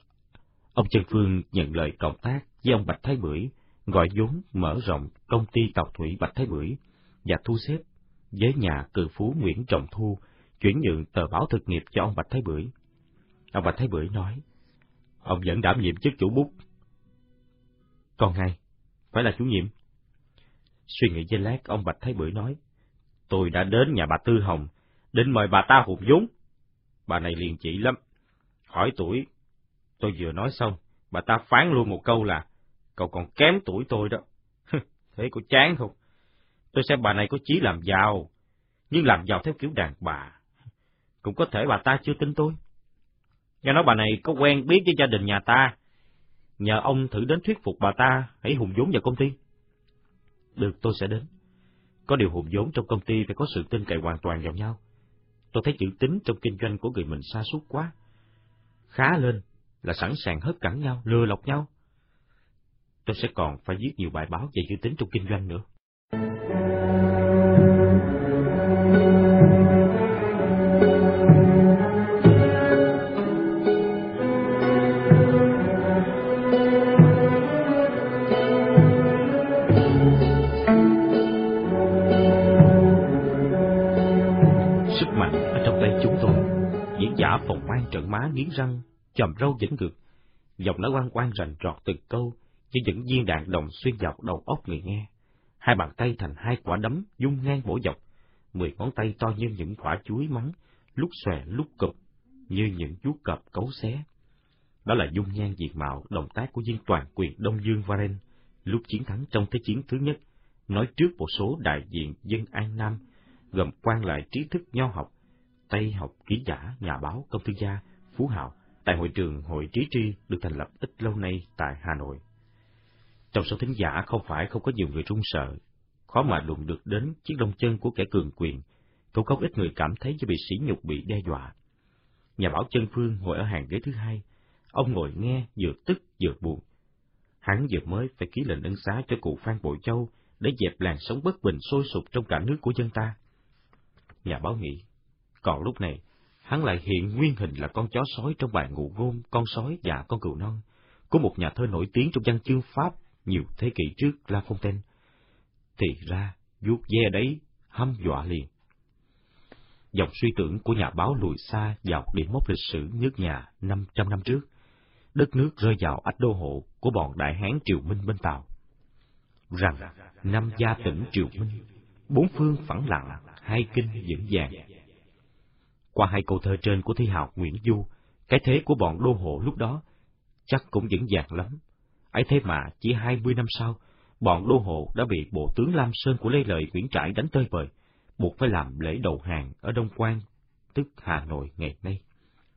Speaker 1: ông Trần Phương nhận lời cộng tác với ông Bạch Thái Bưởi, gọi vốn mở rộng công ty tàu thủy Bạch Thái Bưởi và thu xếp với nhà cự phú Nguyễn Trọng Thu chuyển nhượng tờ báo thực nghiệp cho ông Bạch Thái Bưởi. Ông Bạch Thái Bưởi nói, ông vẫn đảm nhiệm chức chủ bút. Còn ngay phải là chủ nhiệm. Suy nghĩ giây lát, ông Bạch Thái Bưởi nói, tôi đã đến nhà bà Tư Hồng, định mời bà ta hụt vốn Bà này liền chỉ lắm. Hỏi tuổi, tôi vừa nói xong, bà ta phán luôn một câu là, cậu còn kém tuổi tôi đó. Thế có chán không? Tôi xem bà này có chí làm giàu, nhưng làm giàu theo kiểu đàn bà. Cũng có thể bà ta chưa tin tôi. Nghe nói bà này có quen biết với gia đình nhà ta, nhờ ông thử đến thuyết phục bà ta hãy hùng vốn vào công ty. Được, tôi sẽ đến. Có điều hùng vốn trong công ty phải có sự tin cậy hoàn toàn vào nhau. Tôi thấy chữ tính trong kinh doanh của người mình xa suốt quá. Khá lên là sẵn sàng hất cẳng nhau, lừa lọc nhau. Tôi sẽ còn phải viết nhiều bài báo về chữ tính trong kinh doanh nữa. sức mạnh ở trong tay chúng tôi diễn giả phồng mang trận má nghiến răng, chầm râu vĩnh ngược, giọng nói quan quan rành rọt từng câu, như những viên đạn đồng xuyên dọc đầu óc người nghe. Hai bàn tay thành hai quả đấm dung ngang bổ dọc, mười ngón tay to như những quả chuối mắng, lúc xòe lúc cụp, như những chú cọp cấu xé. Đó là dung nhan diệt mạo động tác của viên toàn quyền Đông Dương Varen lúc chiến thắng trong Thế chiến thứ nhất, nói trước một số đại diện dân An Nam, gồm quan lại trí thức nho học, Tây học ký giả, nhà báo, công thương gia, phú hào, tại hội trường Hội Trí Tri được thành lập ít lâu nay tại Hà Nội. Trong số thính giả không phải không có nhiều người run sợ, khó mà đụng được đến chiếc lông chân của kẻ cường quyền, cũng không ít người cảm thấy như bị sỉ nhục bị đe dọa. Nhà bảo chân phương ngồi ở hàng ghế thứ hai, ông ngồi nghe vừa tức vừa buồn. Hắn vừa mới phải ký lệnh ân xá cho cụ Phan Bội Châu để dẹp làn sóng bất bình sôi sục trong cả nước của dân ta. Nhà báo nghĩ, còn lúc này, hắn lại hiện nguyên hình là con chó sói trong bài ngụ ngôn con sói và con cừu non, của một nhà thơ nổi tiếng trong văn chương Pháp nhiều thế kỷ trước La Fontaine. Thì ra, vuốt ve đấy, hăm dọa liền. Dòng suy tưởng của nhà báo lùi xa vào điểm mốc lịch sử nước nhà 500 năm trước. Đất nước rơi vào ách đô hộ của bọn đại hán Triều Minh bên Tàu. Rằng, năm gia tỉnh Triều Minh, bốn phương phẳng lặng, hai kinh vững vàng qua hai câu thơ trên của thi hào Nguyễn Du, Cái thế của bọn đô hộ lúc đó chắc cũng vững vàng lắm ấy thế mà chỉ hai mươi năm sau, bọn đô hộ đã bị bộ tướng Lam Sơn của Lê Lợi Nguyễn Trãi đánh tơi bời, buộc phải làm lễ đầu hàng ở Đông Quan, tức Hà Nội ngày nay.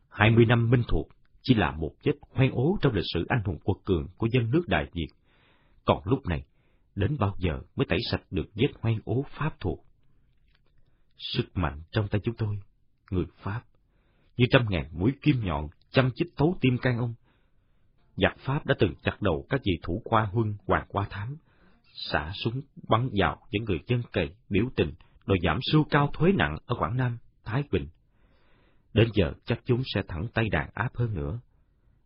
Speaker 1: Hai mươi năm minh thuộc chỉ là một vết hoen ố trong lịch sử anh hùng quật cường của dân nước Đại Việt. Còn lúc này, đến bao giờ mới tẩy sạch được vết hoen ố Pháp thuộc? Sức mạnh trong tay chúng tôi, người Pháp, như trăm ngàn mũi kim nhọn chăm chích thấu tim can ông. Giặc Pháp đã từng chặt đầu các vị thủ khoa huân hoàng qua thám, xả súng bắn vào những người dân cày biểu tình đòi giảm sưu cao thuế nặng ở Quảng Nam, Thái Bình. Đến giờ chắc chúng sẽ thẳng tay đàn áp hơn nữa.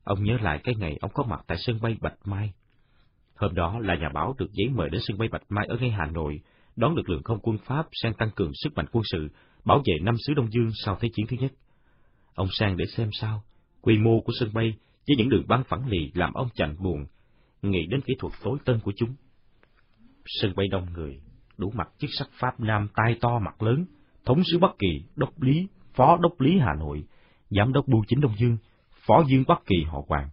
Speaker 1: Ông nhớ lại cái ngày ông có mặt tại sân bay Bạch Mai. Hôm đó là nhà báo được giấy mời đến sân bay Bạch Mai ở ngay Hà Nội, đón lực lượng không quân Pháp sang tăng cường sức mạnh quân sự, bảo vệ năm xứ Đông Dương sau Thế chiến thứ nhất. Ông sang để xem sao, quy mô của sân bay với những đường băng phẳng lì làm ông chạnh buồn, nghĩ đến kỹ thuật tối tân của chúng. Sân bay đông người, đủ mặt chức sắc Pháp Nam tai to mặt lớn, thống sứ Bắc Kỳ, đốc lý, phó đốc lý Hà Nội, giám đốc bưu chính Đông Dương, phó dương Bắc Kỳ họ Hoàng.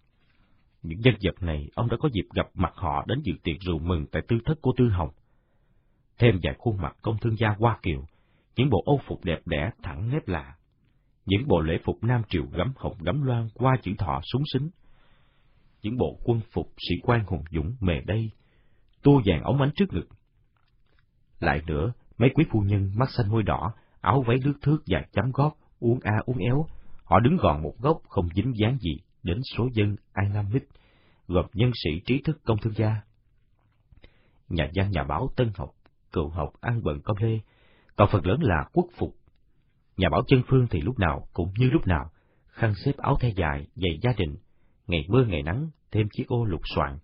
Speaker 1: Những nhân vật này ông đã có dịp gặp mặt họ đến dự tiệc rượu mừng tại tư thất của Tư Hồng. Thêm vài khuôn mặt công thương gia Hoa Kiều, những bộ âu phục đẹp đẽ thẳng nếp lạ, những bộ lễ phục Nam Triều gấm hồng gấm loan qua chữ thọ súng xính, những bộ quân phục sĩ quan hùng dũng mề đây, tua vàng ống ánh trước ngực. Lại nữa, mấy quý phu nhân mắt xanh môi đỏ, áo váy lướt thước và chấm gót, uống a uống éo, họ đứng gọn một góc không dính dáng gì đến số dân An Nam Mít, gồm nhân sĩ trí thức công thương gia. Nhà văn nhà báo Tân Học, Cựu Học ăn bận công lê, còn phần lớn là quốc phục. Nhà bảo chân phương thì lúc nào cũng như lúc nào, khăn xếp áo the dài, giày gia đình, ngày mưa ngày nắng, thêm chiếc ô lục soạn.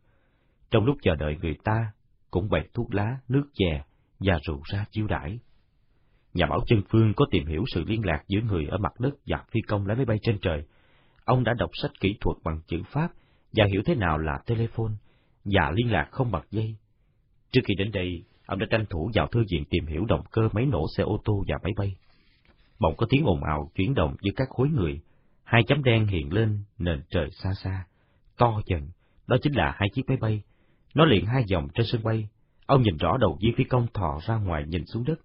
Speaker 1: Trong lúc chờ đợi người ta, cũng bày thuốc lá, nước chè và rượu ra chiêu đãi. Nhà bảo chân phương có tìm hiểu sự liên lạc giữa người ở mặt đất và phi công lái máy bay trên trời. Ông đã đọc sách kỹ thuật bằng chữ Pháp và hiểu thế nào là telephone và liên lạc không bật dây. Trước khi đến đây, ông đã tranh thủ vào thư viện tìm hiểu động cơ máy nổ xe ô tô và máy bay. Bỗng có tiếng ồn ào chuyển động giữa các khối người, hai chấm đen hiện lên nền trời xa xa, to dần, đó chính là hai chiếc máy bay. Nó liền hai dòng trên sân bay, ông nhìn rõ đầu viên phi công thò ra ngoài nhìn xuống đất.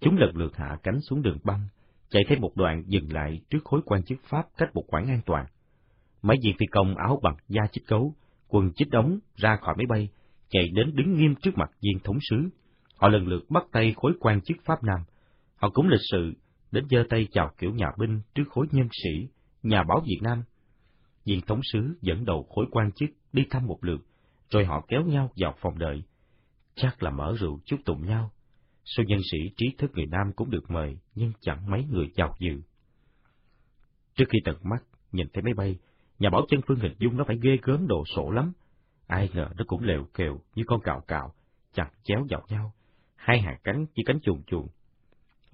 Speaker 1: Chúng lần lượt hạ cánh xuống đường băng, chạy thêm một đoạn dừng lại trước khối quan chức Pháp cách một khoảng an toàn. Mấy viên phi công áo bằng da chích cấu, quần chích đóng ra khỏi máy bay, chạy đến đứng nghiêm trước mặt viên thống sứ. Họ lần lượt bắt tay khối quan chức Pháp Nam. Họ cũng lịch sự đến giơ tay chào kiểu nhà binh trước khối nhân sĩ, nhà báo Việt Nam. Viên thống sứ dẫn đầu khối quan chức đi thăm một lượt, rồi họ kéo nhau vào phòng đợi. Chắc là mở rượu chúc tụng nhau. Số nhân sĩ trí thức người Nam cũng được mời, nhưng chẳng mấy người chào dự. Trước khi tận mắt nhìn thấy máy bay, nhà báo chân phương hình dung nó phải ghê gớm đồ sổ lắm. Ai ngờ nó cũng lều kều như con cào cào, chặt chéo dọc nhau, hai hàng cánh chỉ cánh chuồn chuồn.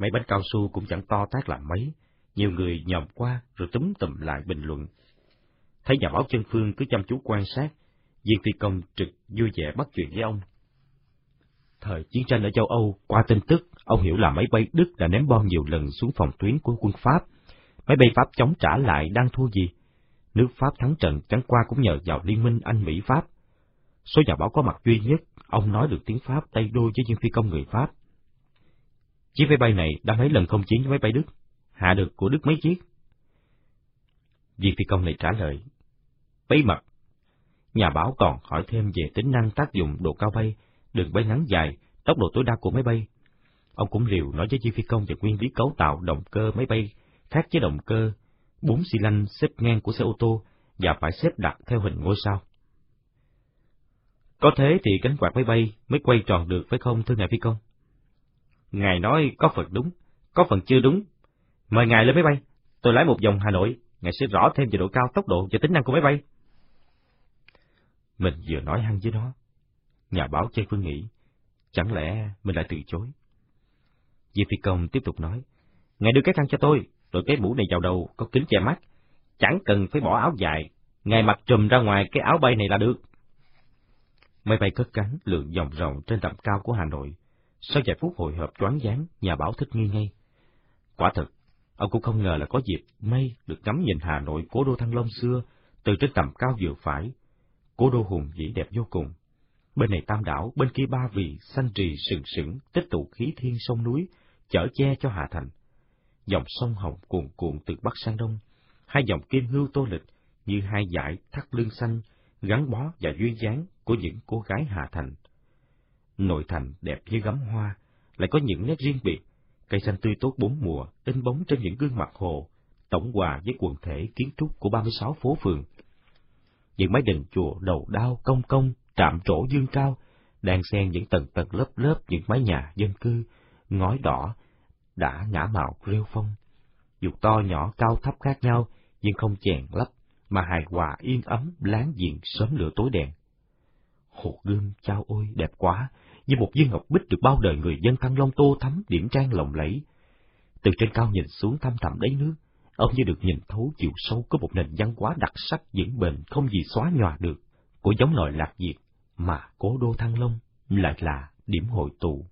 Speaker 1: Mấy bánh cao su cũng chẳng to tác làm mấy, nhiều người nhòm qua rồi túm tùm lại bình luận. Thấy nhà báo chân phương cứ chăm chú quan sát, viên phi công trực vui vẻ bắt chuyện với ông. Thời chiến tranh ở châu Âu, qua tin tức, ông hiểu là máy bay Đức đã ném bom nhiều lần xuống phòng tuyến của quân Pháp. Máy bay Pháp chống trả lại đang thua gì? Nước Pháp thắng trận chẳng qua cũng nhờ vào liên minh Anh Mỹ Pháp. Số nhà báo có mặt duy nhất, ông nói được tiếng Pháp tay đôi với viên phi công người Pháp. Chiếc máy bay này đã mấy lần không chiến với máy bay Đức, hạ được của Đức mấy chiếc. Viên phi công này trả lời, bí mật. Nhà báo còn hỏi thêm về tính năng tác dụng độ cao bay, đường bay ngắn dài, tốc độ tối đa của máy bay. Ông cũng liều nói với viên phi công về nguyên lý cấu tạo động cơ máy bay khác với động cơ bốn xi lanh xếp ngang của xe ô tô và phải xếp đặt theo hình ngôi sao. Có thế thì cánh quạt máy bay mới quay tròn được phải không thưa ngài phi công? Ngài nói có phần đúng, có phần chưa đúng. Mời ngài lên máy bay, tôi lái một vòng Hà Nội, ngài sẽ rõ thêm về độ cao tốc độ và tính năng của máy bay. Mình vừa nói hăng với nó. Nhà báo chơi Phương nghĩ, chẳng lẽ mình lại từ chối? Diệp Phi Công tiếp tục nói, ngài đưa cái khăn cho tôi, rồi cái mũ này vào đầu, có kính che mắt. Chẳng cần phải bỏ áo dài, ngài mặc trùm ra ngoài cái áo bay này là được. Máy bay cất cánh lượn vòng rộng trên tầm cao của Hà Nội. Sau vài phút hồi hộp choáng váng, nhà báo thích nghi ngay. Quả thật, Ông cũng không ngờ là có dịp may được ngắm nhìn Hà Nội cố đô Thăng Long xưa từ trên tầm cao vừa phải. Cố đô hùng vĩ đẹp vô cùng. Bên này tam đảo, bên kia ba vì xanh trì sừng sững, tích tụ khí thiên sông núi, chở che cho Hà Thành. Dòng sông Hồng cuồn cuộn từ Bắc sang Đông, hai dòng kim hưu tô lịch như hai dải thắt lưng xanh, gắn bó và duyên dáng của những cô gái Hà Thành. Nội thành đẹp như gấm hoa, lại có những nét riêng biệt, cây xanh tươi tốt bốn mùa, in bóng trên những gương mặt hồ, tổng hòa với quần thể kiến trúc của 36 phố phường. Những mái đình chùa đầu đao công công, trạm trổ dương cao, đang xen những tầng tầng lớp lớp những mái nhà dân cư, ngói đỏ, đã ngã màu rêu phong. Dù to nhỏ cao thấp khác nhau, nhưng không chèn lấp, mà hài hòa yên ấm láng giềng sớm lửa tối đèn. Hồ gươm chao ôi đẹp quá, như một viên ngọc bích được bao đời người dân Thăng Long tô thắm điểm trang lộng lẫy. Từ trên cao nhìn xuống thăm thẳm đáy nước, ông như được nhìn thấu chiều sâu của một nền văn hóa đặc sắc vững bền không gì xóa nhòa được, của giống loài lạc diệt, mà cố đô Thăng Long lại là điểm hội tụ.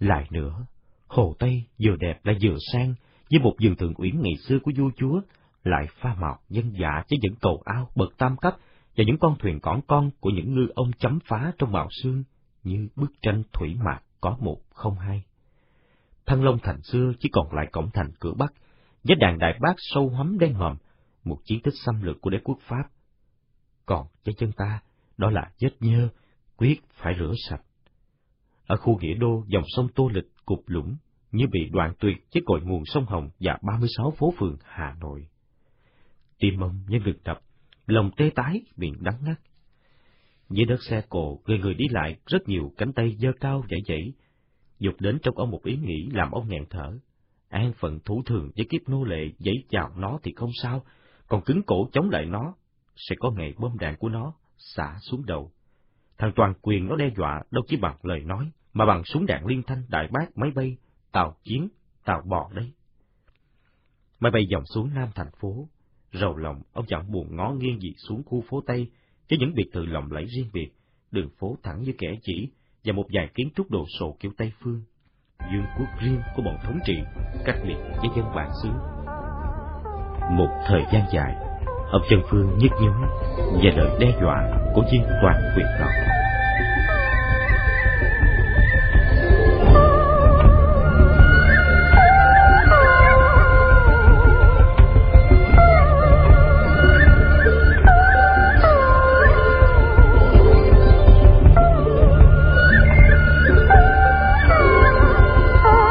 Speaker 1: Lại nữa, Hồ Tây vừa đẹp lại vừa sang, với một vườn thượng uyển ngày xưa của vua chúa, lại pha màu dân giả với những cầu ao bậc tam cấp và những con thuyền cỏn con của những ngư ông chấm phá trong màu sương như bức tranh thủy mạc có một không hai. Thăng Long thành xưa chỉ còn lại cổng thành cửa Bắc, với đàn đại bác sâu hắm đen ngòm, một chiến tích xâm lược của đế quốc Pháp. Còn cho chân ta, đó là vết nhơ, quyết phải rửa sạch. Ở khu nghĩa đô, dòng sông Tô Lịch cục lũng như bị đoạn tuyệt với cội nguồn sông Hồng và 36 phố phường Hà Nội. Tim ông như ngực đập, lòng tê tái, miệng đắng ngắt. Dưới đất xe cộ, người người đi lại, rất nhiều cánh tay dơ cao dãy dãy, dục đến trong ông một ý nghĩ làm ông nghẹn thở. An phận thủ thường với kiếp nô lệ giấy chào nó thì không sao, còn cứng cổ chống lại nó, sẽ có ngày bom đạn của nó xả xuống đầu. Thằng toàn quyền nó đe dọa đâu chỉ bằng lời nói, mà bằng súng đạn liên thanh đại bác máy bay, tàu chiến, tàu bò đấy. Máy bay dòng xuống Nam thành phố, rầu lòng ông chẳng buồn ngó nghiêng gì xuống khu phố Tây, với những biệt thự lộng lẫy riêng biệt, đường phố thẳng như kẻ chỉ và một vài kiến trúc đồ sộ kiểu Tây phương. Dương quốc riêng của bọn thống trị, cách biệt với dân bản xứ. Một thời gian dài, ông Chân Phương nhức nhối và lời đe dọa của viên toàn quyền đó.